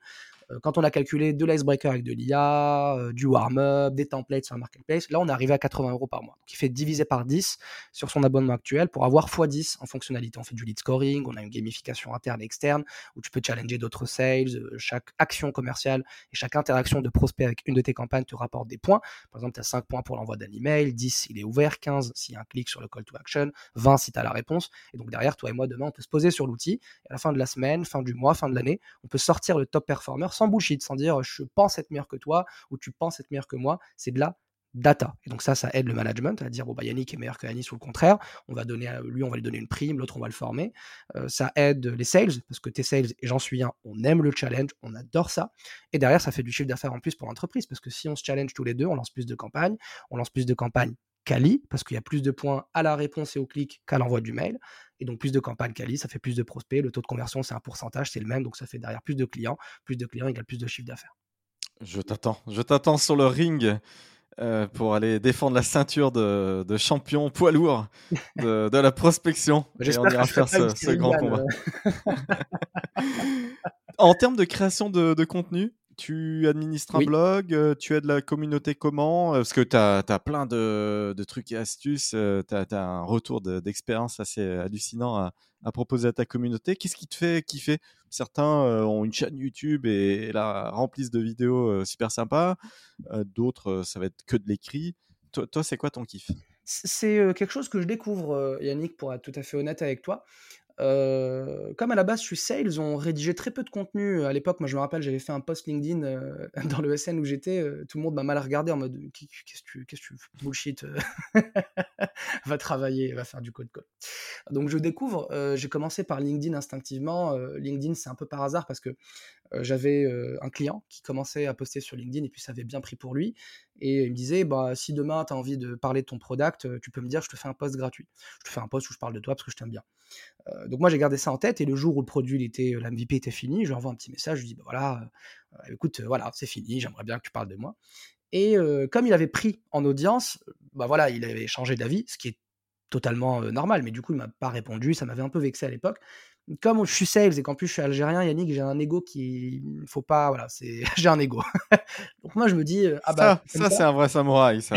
Euh, quand on a calculé de l'icebreaker avec de l'IA, euh, du warm-up, des templates sur un marketplace, là on est arrivé à 80 euros par mois. Donc il fait diviser par 10 sur son abonnement actuel pour avoir x10 en fonctionnalité. On fait du lead scoring, on a une gamification interne et externe où tu peux challenger d'autres sales. Euh, chaque action commerciale et chaque interaction de prospect avec une de tes campagnes te rapporte des points. Par exemple, tu as 5 points pour l'envoi d'un email, 10 il est ouvert, 15 s'il y a un clic sur le call to action, 20 si tu as la réponse. Et donc derrière, toi et moi, demain, on peut se poser sur l'outil. À la fin de la semaine, fin du mois, fin de l'année, on peut sortir le top performer sans bullshit, sans dire je pense être meilleur que toi ou tu penses être meilleur que moi. C'est de la data. Et donc ça, ça aide le management à dire bon bah Yannick est meilleur que Yannick ou le contraire. On va donner à lui, on va lui donner une prime, l'autre on va le former. Euh, ça aide les sales parce que tes sales et j'en suis un, on aime le challenge, on adore ça. Et derrière, ça fait du chiffre d'affaires en plus pour l'entreprise parce que si on se challenge tous les deux, on lance plus de campagnes, on lance plus de campagnes quali parce qu'il y a plus de points à la réponse et au clic qu'à l'envoi du mail. Et donc plus de campagnes quali, ça fait plus de prospects. Le taux de conversion, c'est un pourcentage, c'est le même, donc ça fait derrière plus de clients. Plus de clients égale plus de chiffre d'affaires. Je t'attends. Je t'attends sur le ring euh, pour aller défendre la ceinture de, champion poids lourd de, la prospection. [laughs] et on ira faire ce, grand combat. [laughs] en termes de création de, contenu, tu administres un blog, euh, tu aides la communauté comment Parce que tu as, plein de, trucs et astuces, euh, tu as, un retour d'expérience assez hallucinant à, à proposer à ta communauté. Qu'est-ce qui te fait kiffer? Certains euh, ont une chaîne YouTube et, la remplissent de vidéos euh, super sympas. Euh, d'autres, ça va être que de l'écrit. Toi, c'est quoi ton kiff? C'est quelque chose que je découvre, Yannick, pour être tout à fait honnête avec toi. Euh, comme à la base, je suis sales, on rédigeait très peu de contenu. À l'époque, moi, je me rappelle, j'avais fait un post LinkedIn euh, [laughs] dans le SN où j'étais. Euh, tout le monde m'a mal regardé en mode Qu'est-ce que tu, qu'est-ce tu bullshit [laughs] Va travailler, va faire du code code. Donc, je découvre. j'ai commencé par LinkedIn instinctivement. LinkedIn, c'est un peu par hasard parce que j'avais un client qui commençait à poster sur LinkedIn et puis ça avait bien pris pour lui. Et il me disait, bah, si demain tu as envie de parler de ton product, tu peux me dire, je te fais un post gratuit. Je te fais un post où je parle de toi parce que je t'aime bien. donc moi j'ai gardé ça en tête et le jour où le produit était, MVP était fini, je lui envoie un petit message, je lui dis, bah, voilà, écoute, voilà, c'est fini, j'aimerais bien que tu parles de moi. Et comme il avait pris en audience, bah voilà, il avait changé d'avis, ce qui est totalement normal, mais du coup il m'a pas répondu, ça m'avait un peu vexé à l'époque comme je suis sales et qu'en plus je suis algérien, Yannick, j'ai un ego qui faut pas, voilà, c'est, [laughs] j'ai un ego. donc moi je me dis, ah bah ça, ça c'est un vrai samouraï ça.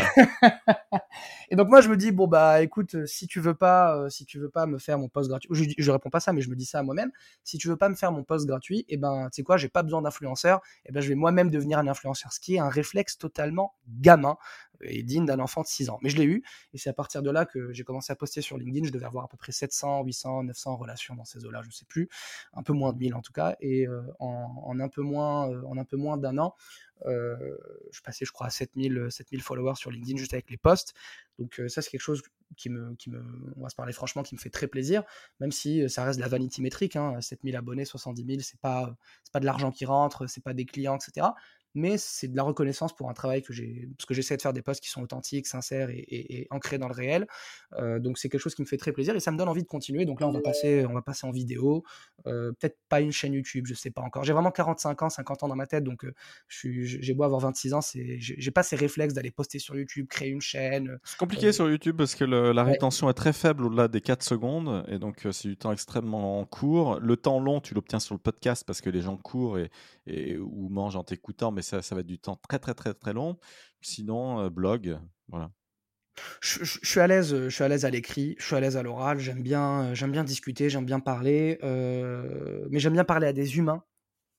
[laughs] et donc moi je me dis bon bah écoute, si tu veux pas, si tu veux pas me faire mon poste gratuit, je, je réponds pas ça, mais je me dis ça à moi-même. Si tu veux pas me faire mon poste gratuit, et eh ben tu sais quoi, j'ai pas besoin d'influenceur, et eh ben je vais moi-même devenir un influenceur, ce qui est un réflexe totalement gamin et digne d'un enfant de 6 ans. Mais je l'ai eu, et c'est à partir de là que j'ai commencé à poster sur LinkedIn. Je devais avoir à peu près 700, 800, 900 relations dans ces eaux-là, je sais plus, un peu moins de 1000 en tout cas, et euh, en, un peu moins, euh, en un peu moins d'un an, euh, je passais, je crois, à 7000, 7000 followers sur LinkedIn juste avec les posts. Donc ça, c'est quelque chose qui me, qui me, on va se parler franchement, qui me fait très plaisir, même si ça reste de la vanity métrique. Hein, 7000 abonnés, 70 000, c'est pas, c'est pas de l'argent qui rentre, c'est pas des clients, etc mais c'est de la reconnaissance pour un travail que j'ai, parce que j'essaie de faire des posts qui sont authentiques, sincères et, ancrés dans le réel. Euh, donc c'est quelque chose qui me fait très plaisir et ça me donne envie de continuer. Donc là, on va passer, on va passer en vidéo, euh, peut-être pas une chaîne YouTube, je sais pas encore. J'ai vraiment 45 ans, 50 ans dans ma tête, donc euh, j'ai beau avoir 26 ans, c'est, j'ai pas ces réflexes d'aller poster sur YouTube, créer une chaîne. C'est compliqué sur YouTube parce que la rétention est très faible au-delà des 4 secondes et donc c'est du temps extrêmement court. Le temps long, tu l'obtiens sur le podcast parce que les gens courent et, ou mangent en t'écoutant, mais ça, ça va être du temps très très très très long. Sinon, euh, blog, voilà. Je, suis à l'aise, je suis à l'aise à l'écrit, je suis à l'aise à l'oral. J'aime bien, euh, j'aime bien discuter, j'aime bien parler, euh, mais j'aime bien parler à des humains.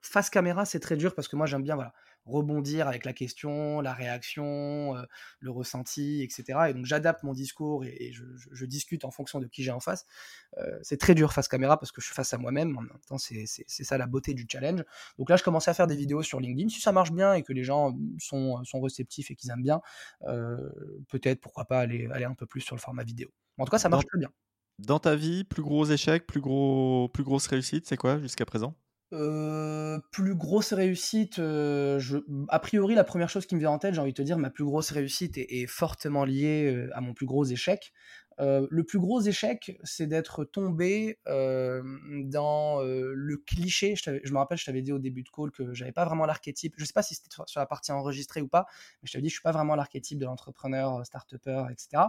Face caméra, c'est très dur parce que moi j'aime bien, voilà, rebondir avec la question, la réaction, euh, le ressenti, etc. Et donc j'adapte mon discours et, je, discute en fonction de qui j'ai en face. Euh, c'est très dur face caméra parce que je suis face à moi-même. En même temps, c'est ça la beauté du challenge. Donc là, je commence à faire des vidéos sur LinkedIn. Si ça marche bien et que les gens sont, sont réceptifs et qu'ils aiment bien, euh, peut-être, pourquoi pas, aller, aller un peu plus sur le format vidéo. En tout cas, ça marche très bien. Dans ta vie, plus gros échec, plus, gros, plus grosse réussite, c'est quoi jusqu'à présent? Plus grosse réussite, je, a priori, la première chose qui me vient en tête, j'ai envie de te dire, ma plus grosse réussite est, fortement liée à mon plus gros échec. le plus gros échec, c'est d'être tombé dans le cliché. Je, me rappelle, je t'avais dit au début de call que j'avais pas vraiment l'archétype. Je sais pas si c'était sur la partie enregistrée ou pas, mais je t'avais dit je suis pas vraiment l'archétype de l'entrepreneur, start-upper, etc.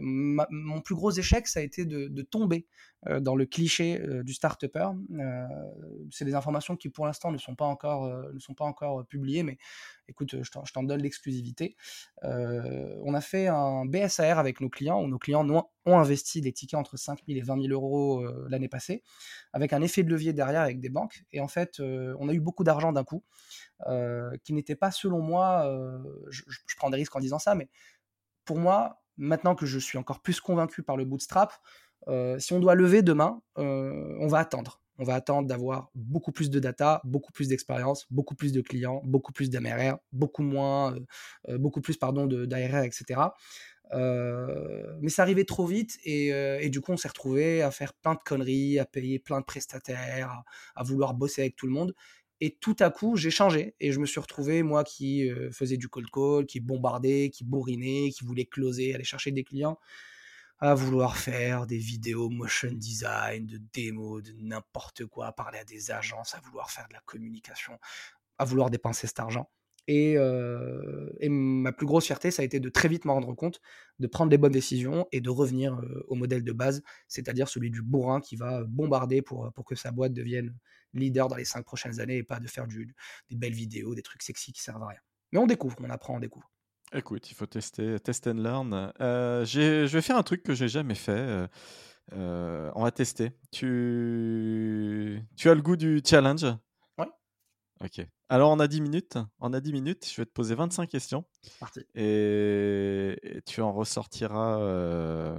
mon plus gros échec, ça a été de tomber dans le cliché du start-upper. c'est des informations qui pour l'instant ne sont pas encore ne sont pas encore publiées, mais écoute, je t'en donne l'exclusivité. on a fait un BSAR avec nos clients où nos clients ont, investi des tickets entre 5 000 et 20 000 euros l'année passée, avec un effet de levier derrière avec des banques. Et en fait, on a eu beaucoup d'argent d'un coup, qui n'était pas, selon moi, je, prends des risques en disant ça, mais pour moi, maintenant que je suis encore plus convaincu par le bootstrap, si on doit lever demain, on va attendre on va attendre d'avoir beaucoup plus de data, beaucoup plus d'expérience, beaucoup plus de clients, beaucoup plus d'MRR, beaucoup moins, euh, euh, beaucoup plus pardon d'ARR, etc. Euh, mais ça arrivait trop vite et, du coup on s'est retrouvé à faire plein de conneries, à payer plein de prestataires, à, vouloir bosser avec tout le monde. Et tout à coup, j'ai changé et je me suis retrouvé, moi qui faisais du cold call, qui bombardait, qui bourrinait, qui voulait closer, aller chercher des clients à vouloir faire des vidéos motion design, de démos, de n'importe quoi, à parler à des agences, à vouloir faire de la communication, à vouloir dépenser cet argent. Et, euh, ma plus grosse fierté, ça a été de très vite me rendre compte, de prendre les bonnes décisions et de revenir euh, au modèle de base, c'est-à-dire celui du bourrin qui va bombarder pour, pour que sa boîte devienne leader dans les cinq prochaines années et pas de faire du, des belles vidéos, des trucs sexy qui servent à rien. Mais on découvre, on apprend, on découvre. Écoute, il faut tester, test and learn. Euh, je vais faire un truc que j'ai jamais fait. Euh, euh, on va tester. Tu... tu as le goût du challenge? Oui. Ok. Alors, on a 10 minutes. On a 10 minutes. Je vais te poser 25 questions. Parti. Et, tu en ressortiras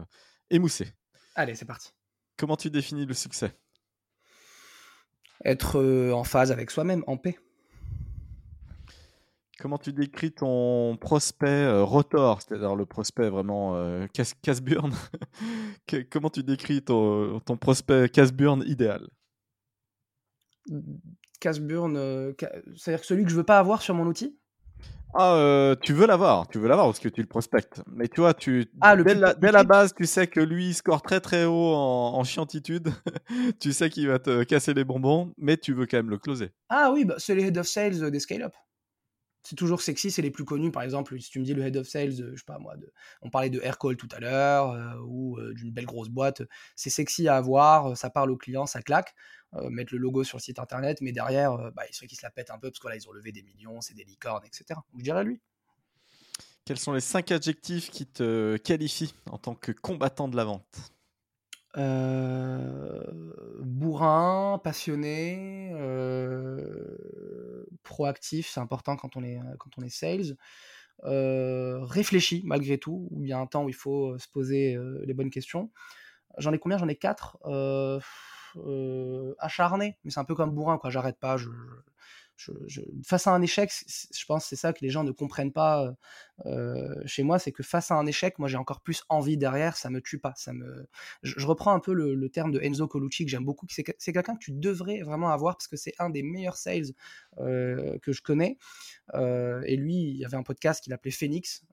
émoussé. Allez, c'est parti. Comment tu définis le succès? Être en phase avec soi-même, en paix. Comment tu décris ton prospect euh, rotor, c'est-à-dire le prospect vraiment euh, casse-burn [laughs] Comment tu décris ton, ton prospect casse-burn idéal? Casse-burn, euh, c'est-à-dire celui que je veux pas avoir sur mon outil? Ah, euh, tu veux l'avoir, tu veux l'avoir parce que tu le prospectes. Mais tu vois, tu, ah, dès, la, base, tu sais que lui, il score très très haut en, chiantitude. [laughs] tu sais qu'il va te casser les bonbons, mais tu veux quand même le closer. Ah oui, bah, c'est les head of sales des scale-up c'est toujours sexy, c'est les plus connus. Par exemple, si tu me dis le head of sales, je sais pas moi, de, on parlait de Aircall tout à l'heure, euh, ou euh, d'une belle grosse boîte, c'est sexy à avoir, euh, ça parle aux clients, ça claque. mettre le logo sur le site internet, mais derrière, bah, serait qu'ils se la pètent un peu parce que là, ils ont levé des millions, c'est des licornes, etc. Je dirais lui. Quels sont les cinq adjectifs qui te qualifient en tant que combattant de la vente? euh, bourrin, passionné, euh, proactif, c'est important quand on est, quand on est sales. Euh, réfléchi malgré tout, ou il y a un temps où il faut se poser les bonnes questions. J'en ai combien? J'en ai quatre. acharné, mais c'est un peu comme bourrin, quoi. J'arrête pas, je, face à un échec, je pense c'est ça que les gens ne comprennent pas euh, chez moi, c'est que face à un échec, moi j'ai encore plus envie derrière, ça me tue pas. Ça me... je, reprends un peu le, terme de Enzo Colucci que j'aime beaucoup, c'est quelqu'un que tu devrais vraiment avoir parce que c'est un des meilleurs sales euh, que je connais. Euh, et lui, il y avait un podcast qu'il appelait Phoenix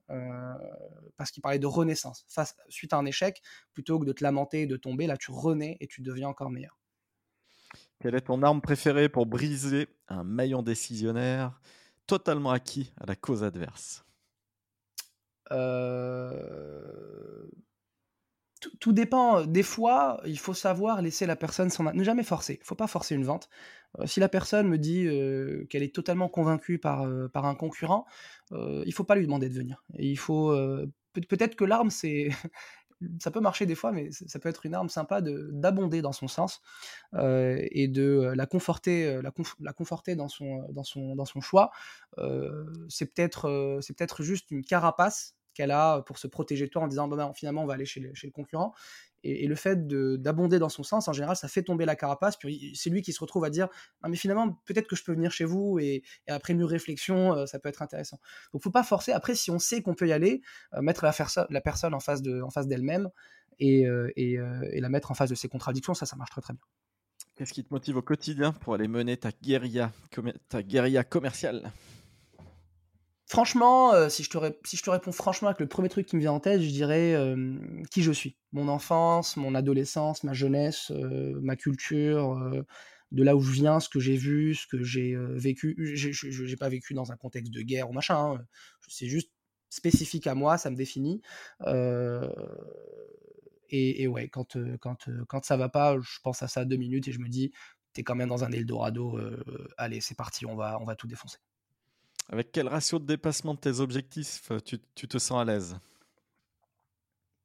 parce qu'il parlait de renaissance. Face, suite à un échec, plutôt que de te lamenter, de tomber, là tu renais et tu deviens encore meilleur. Quelle est ton arme préférée pour briser un maillon décisionnaire totalement acquis à la cause adverse? Euh, tout, dépend. Des fois, il faut savoir laisser la personne s'en... Ne jamais forcer. Il ne faut pas forcer une vente. Euh, si la personne me dit euh, qu'elle est totalement convaincue par, par un concurrent, il ne faut pas lui demander de venir. il faut... Peut-être que l'arme, c'est [laughs] ça peut marcher des fois, mais ça peut être une arme sympa d'abonder dans son sens euh, et de euh, la conforter, euh, la, conforter dans son, choix. c'est peut-être juste une carapace qu'elle a pour se protéger de toi en disant ben, finalement on va aller chez le concurrent et, le fait d'abonder dans son sens, en général, ça fait tomber la carapace. Puis c'est lui qui se retrouve à dire non, mais finalement, peut-être que je peux venir chez vous. Et, après une réflexion, euh, ça peut être intéressant. Donc, faut pas forcer. Après, si on sait qu'on peut y aller, euh, mettre la, personne en face d'elle-même et, euh, et, la mettre en face de ses contradictions, ça, ça marche très très bien. Qu'est-ce qui te motive au quotidien pour aller mener ta guérilla commerciale? Franchement, si, je te si je te réponds franchement avec le premier truc qui me vient en tête, je dirais qui je suis. Mon enfance, mon adolescence, ma jeunesse, ma culture, de là où je viens, ce que j'ai vu, ce que j'ai vécu. Je n'ai pas vécu dans un contexte de guerre ou machin. Hein. C'est juste spécifique à moi, ça me définit. Et, ouais, quand, ça va pas, je pense à ça deux minutes et je me dis, t'es quand même dans un Eldorado, allez, c'est parti, on va tout défoncer. Avec quel ratio de dépassement de tes objectifs tu, tu te sens à l'aise?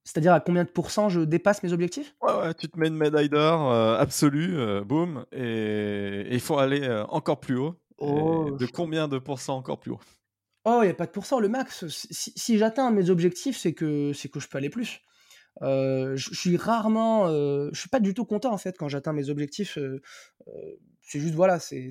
C'est-à-dire à combien de pourcents je dépasse mes objectifs? Ouais, ouais, tu te mets une médaille d'or absolue, boum, et il faut aller encore plus haut. Oh, de combien de pourcents encore plus haut? Oh, il n'y a pas de pourcent, le max. Si, si j'atteins mes objectifs, c'est que, c'est que je peux aller plus je suis rarement, je suis pas du tout content en fait quand j'atteins mes objectifs. c'est juste voilà, c'est,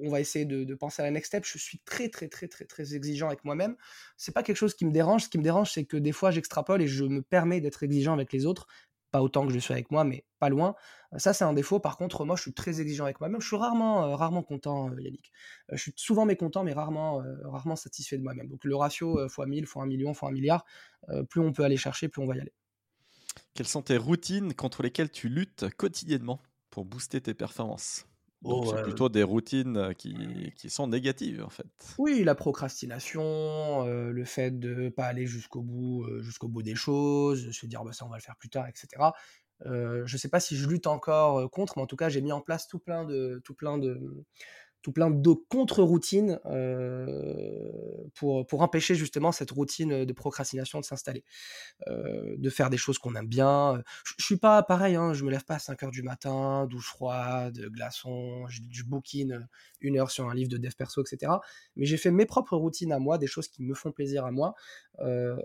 on va essayer de, penser à la next step. Je suis très très très très très exigeant avec moi-même. C'est pas quelque chose qui me dérange. Ce qui me dérange, c'est que des fois j'extrapole et je me permets d'être exigeant avec les autres. Pas autant que je suis avec moi, mais pas loin. Ça, c'est un défaut. Par contre, moi, je suis très exigeant avec moi-même. Je suis rarement, rarement content, Yannick. je suis souvent mécontent, mais rarement, rarement satisfait de moi-même. Donc, le ratio fois 1000, fois 1 million, fois 1 milliard, plus on peut aller chercher, plus on va y aller. Quelles sont tes routines contre lesquelles tu luttes quotidiennement pour booster tes performances? Donc c'est plutôt des routines qui, qui, sont négatives en fait. Oui, la procrastination, le fait de ne pas aller jusqu'au bout, jusqu'au bout des choses, se dire bah, ça on va le faire plus tard, etc. je ne sais pas si je lutte encore contre, mais en tout cas j'ai mis en place tout plein de, tout plein de, tout plein de contre-routines euh, pour, pour empêcher justement cette routine de procrastination de s'installer, euh, de faire des choses qu'on aime bien. Je, ne suis pas pareil, hein, je me lève pas à 5 heures du matin, douche froide, glaçon, je, je bookine une heure sur un livre de dev perso, etc. Mais j'ai fait mes propres routines à moi, des choses qui me font plaisir à moi, euh,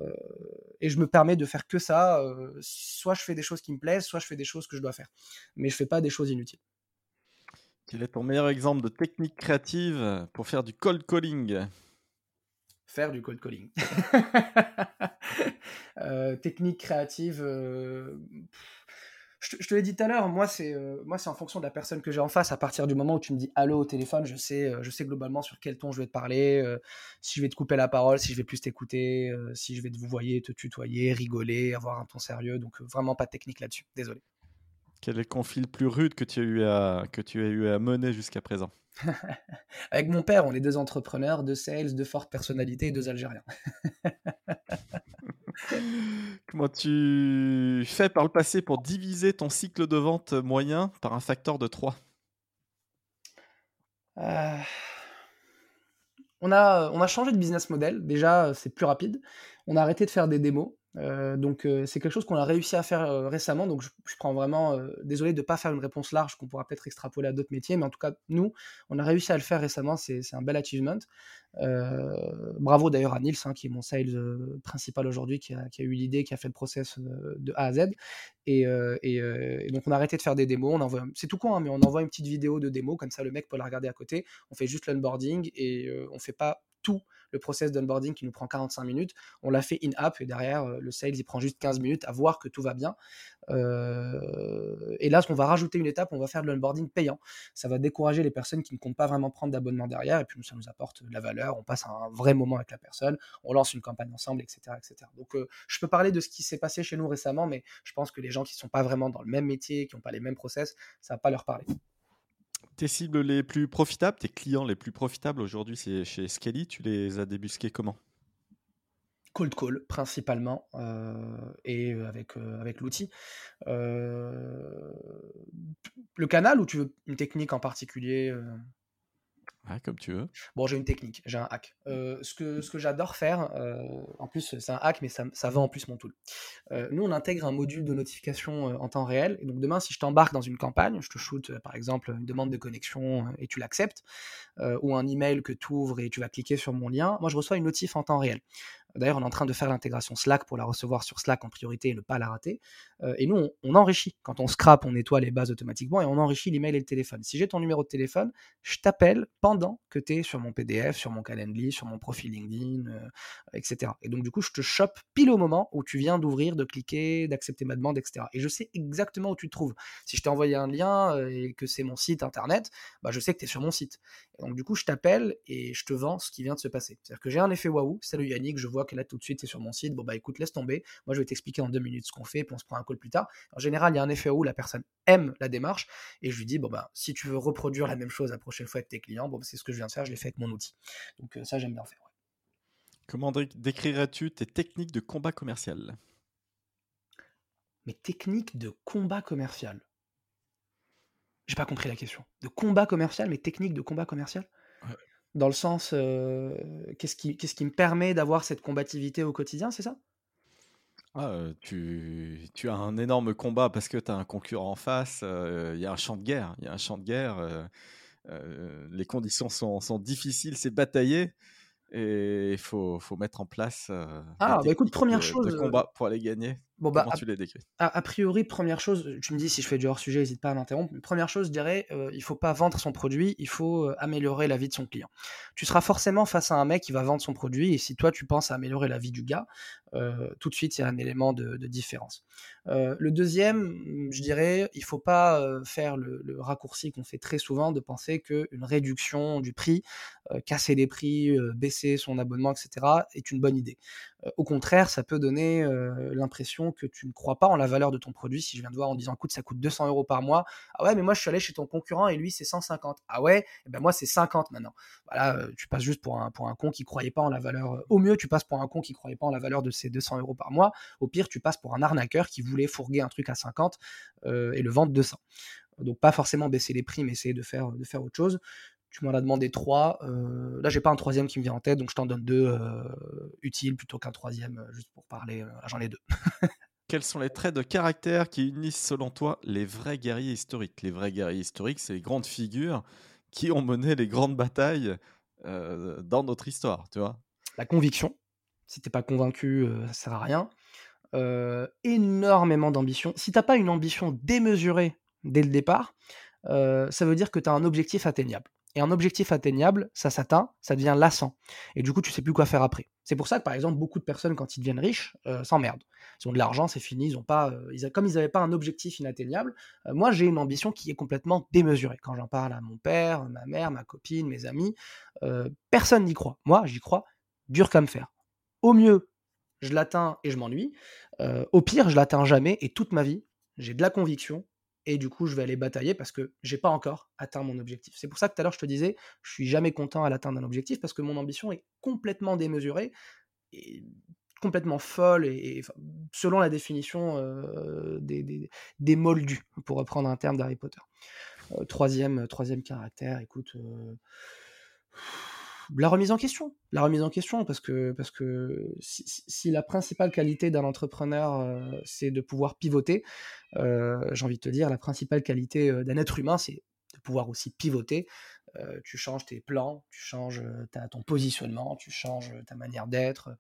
et je me permets de faire que ça. soit je fais des choses qui me plaisent, soit je fais des choses que je dois faire, mais je fais pas des choses inutiles. Quel est ton meilleur exemple de technique créative pour faire du cold calling? Faire du cold calling. [laughs] Euh, technique créative. Euh, je, te, l'ai dit tout à l'heure, moi c'est euh, moi c'est en fonction de la personne que j'ai en face. À partir du moment où tu me dis allô au téléphone, je sais je sais globalement sur quel ton je vais te parler, si je vais te couper la parole, si je vais plus t'écouter, si je vais te vous voyer, te tutoyer, rigoler, avoir un ton sérieux. Donc vraiment pas de technique là-dessus. Désolé. Quel est le conflit le plus rude que tu as eu à, que tu as eu à mener jusqu'à présent? [laughs] Avec mon père, on est deux entrepreneurs, deux sales, deux fortes personnalités et deux Algériens. [laughs] Comment tu fais par le passé pour diviser ton cycle de vente moyen par un facteur de 3 euh, on, a, on a changé de business model. Déjà, c'est plus rapide. On a arrêté de faire des démos. Euh, donc euh, c'est quelque chose qu'on a réussi à faire euh, récemment, donc je, prends vraiment, désolé de ne pas faire une réponse large qu'on pourra peut-être extrapoler à d'autres métiers, mais en tout cas nous, on a réussi à le faire récemment, c'est un bel achievement. bravo d'ailleurs à Nils, hein, qui est mon sales principal aujourd'hui, qui a, eu l'idée, qui a fait le process de A à Z. Et, donc on a arrêté de faire des démos, c'est tout con, hein, mais on envoie une petite vidéo de démo, comme ça le mec peut la regarder à côté, on fait juste l'onboarding et on fait pas tout le process d'onboarding qui nous prend 45 minutes, on l'a fait in-app et derrière, euh, le sales, il prend juste 15 minutes à voir que tout va bien. Euh, et là, on va rajouter une étape, on va faire de l'onboarding payant. Ça va décourager les personnes qui ne comptent pas vraiment prendre d'abonnement derrière, et puis ça nous apporte de la valeur, on passe un vrai moment avec la personne, on lance une campagne ensemble, etc. Donc, euh, je peux parler de ce qui s'est passé chez nous récemment, mais je pense que les gens qui ne sont pas vraiment dans le même métier, qui n'ont pas les mêmes process, ça ne va pas leur parler tes cibles les plus profitables, tes clients les plus profitables aujourd'hui, c'est chez Skelly. Tu les as débusqués comment? Cold call principalement euh, et avec, euh, avec l'outil. Euh, le canal ou tu veux une technique en particulier comme tu veux. Bon, j'ai une technique, j'ai un hack. Euh, ce que, ce que j'adore faire, euh, en plus c'est un hack, mais ça, ça vend en plus mon tool. Euh, nous, on intègre un module de notification en temps réel. Et donc demain, si je t'embarque dans une campagne, je te shoot par exemple une demande de connexion et tu l'acceptes, ou un email que tu ouvres et tu vas cliquer sur mon lien, moi je reçois une notif en temps réel. D'ailleurs, on est en train de faire l'intégration Slack pour la recevoir sur Slack en priorité et ne pas la rater. Euh, et nous, on, enrichit. Quand on scrape, on nettoie les bases automatiquement et on enrichit l'email et le téléphone. Si j'ai ton numéro de téléphone, je t'appelle pendant que tu es sur mon PDF, sur mon Calendly, sur mon profil LinkedIn, euh, etc. Et donc, du coup, je te chope pile au moment où tu viens d'ouvrir, de cliquer, d'accepter ma demande, etc. Et je sais exactement où tu te trouves. Si je t'ai envoyé un lien euh, et que c'est mon site internet, bah, je sais que tu es sur mon site. Et donc, du coup, je t'appelle et je te vends ce qui vient de se passer. C'est-à-dire que j'ai un effet waouh. Salut Yannick, je vois que là, tout de suite, c'est sur mon site. Bon, bah écoute, laisse tomber. Moi, je vais t'expliquer en deux minutes ce qu'on fait, puis on se prend un call plus tard. En général, il y a un effet où la personne aime la démarche et je lui dis, bon, bah, si tu veux reproduire la même chose la prochaine fois avec tes clients, bon, bah, c'est ce que je viens de faire, je l'ai fait avec mon outil. Donc, euh, ça, j'aime bien faire. Comment décrirais-tu tes techniques de combat commercial? Mes techniques de combat commercial? J'ai pas compris la question. De combat commercial, mes techniques de combat commercial? Dans le sens, euh, qu'est-ce qui, qu'est-ce qui me permet d'avoir cette combativité au quotidien, c'est ça? Ah, tu, tu, as un énorme combat parce que tu as un concurrent en face, euh, il y a un champ de guerre, il y a un champ de guerre, les conditions sont, sont difficiles, c'est bataillé. Et il faut, faut, mettre en place ah, bah écoute, première de, chose, de combat pour aller gagner. Bon, bah, Comment tu les décris? a, priori, première chose, tu me dis si je fais du hors-sujet, n'hésite pas à m'interrompre. Première chose, je dirais, il il faut pas vendre son produit, il faut améliorer la vie de son client. Tu seras forcément face à un mec qui va vendre son produit, et si toi tu penses à améliorer la vie du gars, tout de suite il y a un élément de, différence. le deuxième, je dirais, il faut pas faire le, le raccourci qu'on fait très souvent de penser qu'une réduction du prix, casser les prix, baisser son abonnement, etc., est une bonne idée. Au contraire, ça peut donner l'impression que tu ne crois pas en la valeur de ton produit. Si je viens de voir en disant, écoute, ça coûte 200 euros par mois. Ah ouais, mais moi, je suis allé chez ton concurrent et lui, c'est 150. Ah ouais, eh ben moi, c'est 50 maintenant. Voilà, tu passes juste pour un, pour un con qui croyait pas en la valeur. Au mieux, tu passes pour un con qui croyait pas en la valeur de ces 200 euros par mois. Au pire, tu passes pour un arnaqueur qui voulait fourguer un truc à 50 euh, et le vendre 200. Donc pas forcément baisser les prix, mais essayer de faire, de faire autre chose. Tu m'en as demandé trois. Euh, là, j'ai pas un troisième qui me vient en tête, donc je t'en donne deux utiles plutôt qu'un troisième, juste pour parler. J'en ai deux. [laughs] quels sont les traits de caractère qui unissent selon toi les vrais guerriers historiques? Les vrais guerriers historiques, c'est les grandes figures qui ont mené les grandes batailles euh, dans notre histoire, tu vois? La conviction. Si t'es pas convaincu, euh, ça sert à rien. Euh, énormément d'ambition. Si t'as pas une ambition démesurée dès le départ, ça veut dire que tu as un objectif atteignable. Et un objectif atteignable, ça s'atteint, ça devient lassant. Et du coup, tu sais plus quoi faire après. C'est pour ça que, par exemple, beaucoup de personnes, quand ils deviennent riches, euh, s'emmerdent. Ils ont de l'argent, c'est fini, ils ont pas, euh, comme ils n'avaient pas un objectif inatteignable, euh, moi, j'ai une ambition qui est complètement démesurée. Quand j'en parle à mon père, ma mère, ma copine, mes amis, personne n'y croit. Moi, j'y crois dur comme fer. Au mieux, je l'atteins et je m'ennuie. au pire, je l'atteins jamais et toute ma vie, j'ai de la conviction et du coup je vais aller batailler parce que j'ai pas encore atteint mon objectif. C'est pour ça que tout à l'heure je te disais, je suis jamais content à l'atteinte d'un objectif parce que mon ambition est complètement démesurée complètement folle et, selon la définition euh, des, des, moldus, pour reprendre un terme d'Harry Potter. Euh, troisième, troisième caractère, écoute. Euh, la remise en question. La remise en question, parce que, si, la principale qualité d'un entrepreneur, euh, c'est de pouvoir pivoter, euh, j'ai envie de te dire, la principale qualité euh, d'un être humain, c'est de pouvoir aussi pivoter. tu changes tes plans, tu changes ton positionnement, tu changes ta manière d'être,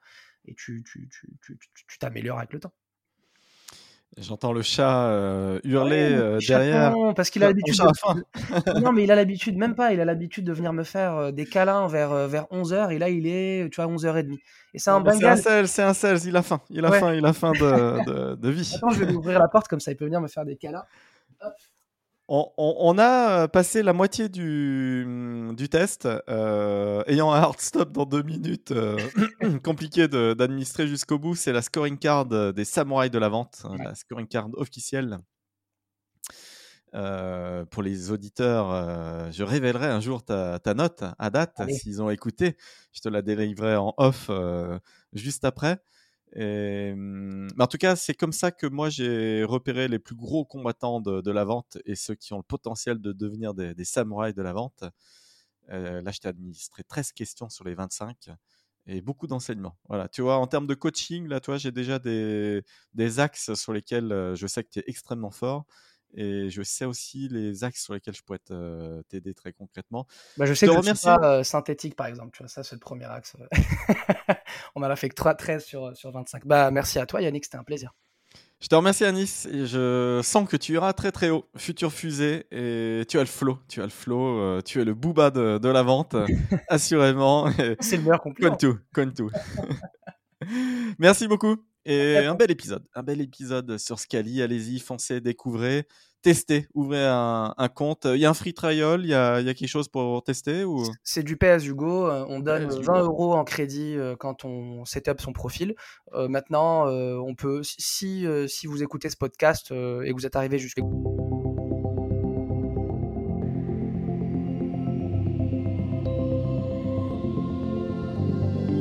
et tu t'améliores avec le temps. J'entends le chat euh, hurler euh, derrière. parce qu'il a l'habitude. non, mais il a [laughs] l'habitude, même pas, il a l'habitude de venir me faire euh, des câlins vers, vers 11h et là il est, tu vois, 11h30. Et c'est un C'est un sales, c'est un sales, il a faim, il a faim, il a faim de, de, de vie. Attends, je vais lui ouvrir la porte comme ça il peut venir me faire des câlins. Hop. On, a passé la moitié du, mm, test, euh, ayant un hard stop dans deux minutes, euh, [coughs] compliqué d'administrer jusqu'au bout. C'est la scoring card des samouraïs de la vente, hein, la scoring card officielle. Euh, pour les auditeurs, je révélerai un jour ta, note à date, s'ils ont écouté. Je te la délivrerai en off juste après. Mais en tout cas, c'est comme ça que moi j'ai repéré les plus gros combattants de, la vente et ceux qui ont le potentiel de devenir des, samouraïs de la vente. Euh, là, je t'ai administré 13 questions sur les 25 et beaucoup d'enseignements. Voilà, tu vois, en termes de coaching, là, toi, j'ai déjà des, des, axes sur lesquels euh, je sais que tu es extrêmement fort et je sais aussi les axes sur lesquels je pourrais t'aider très concrètement. Bah, je sais que je suis pas synthétique, par exemple. Tu vois, ça, c'est le premier axe. [laughs] on en a fait que 3, 13 sur, sur 25. Bah, merci à toi, Yannick, c'était un plaisir. Je te remercie Anis et je sens que tu iras très très haut, futur fusée et tu as le flow, tu as le flow, euh, tu es le booba de, de la vente, [laughs] assurément. C'est le meilleur compliment. tout, tout. [laughs] Merci beaucoup et un bel épisode, un bel épisode sur Scali, allez-y, foncez, découvrez tester, ouvrez un, compte. Il y a un free trial, il y a, il y a quelque chose pour tester ou... C'est du PS Hugo. Euh, on donne 20 euros en crédit euh, quand on setup son profil. Euh, maintenant, on peut, si, si vous écoutez ce podcast et que vous êtes arrivé jusqu'à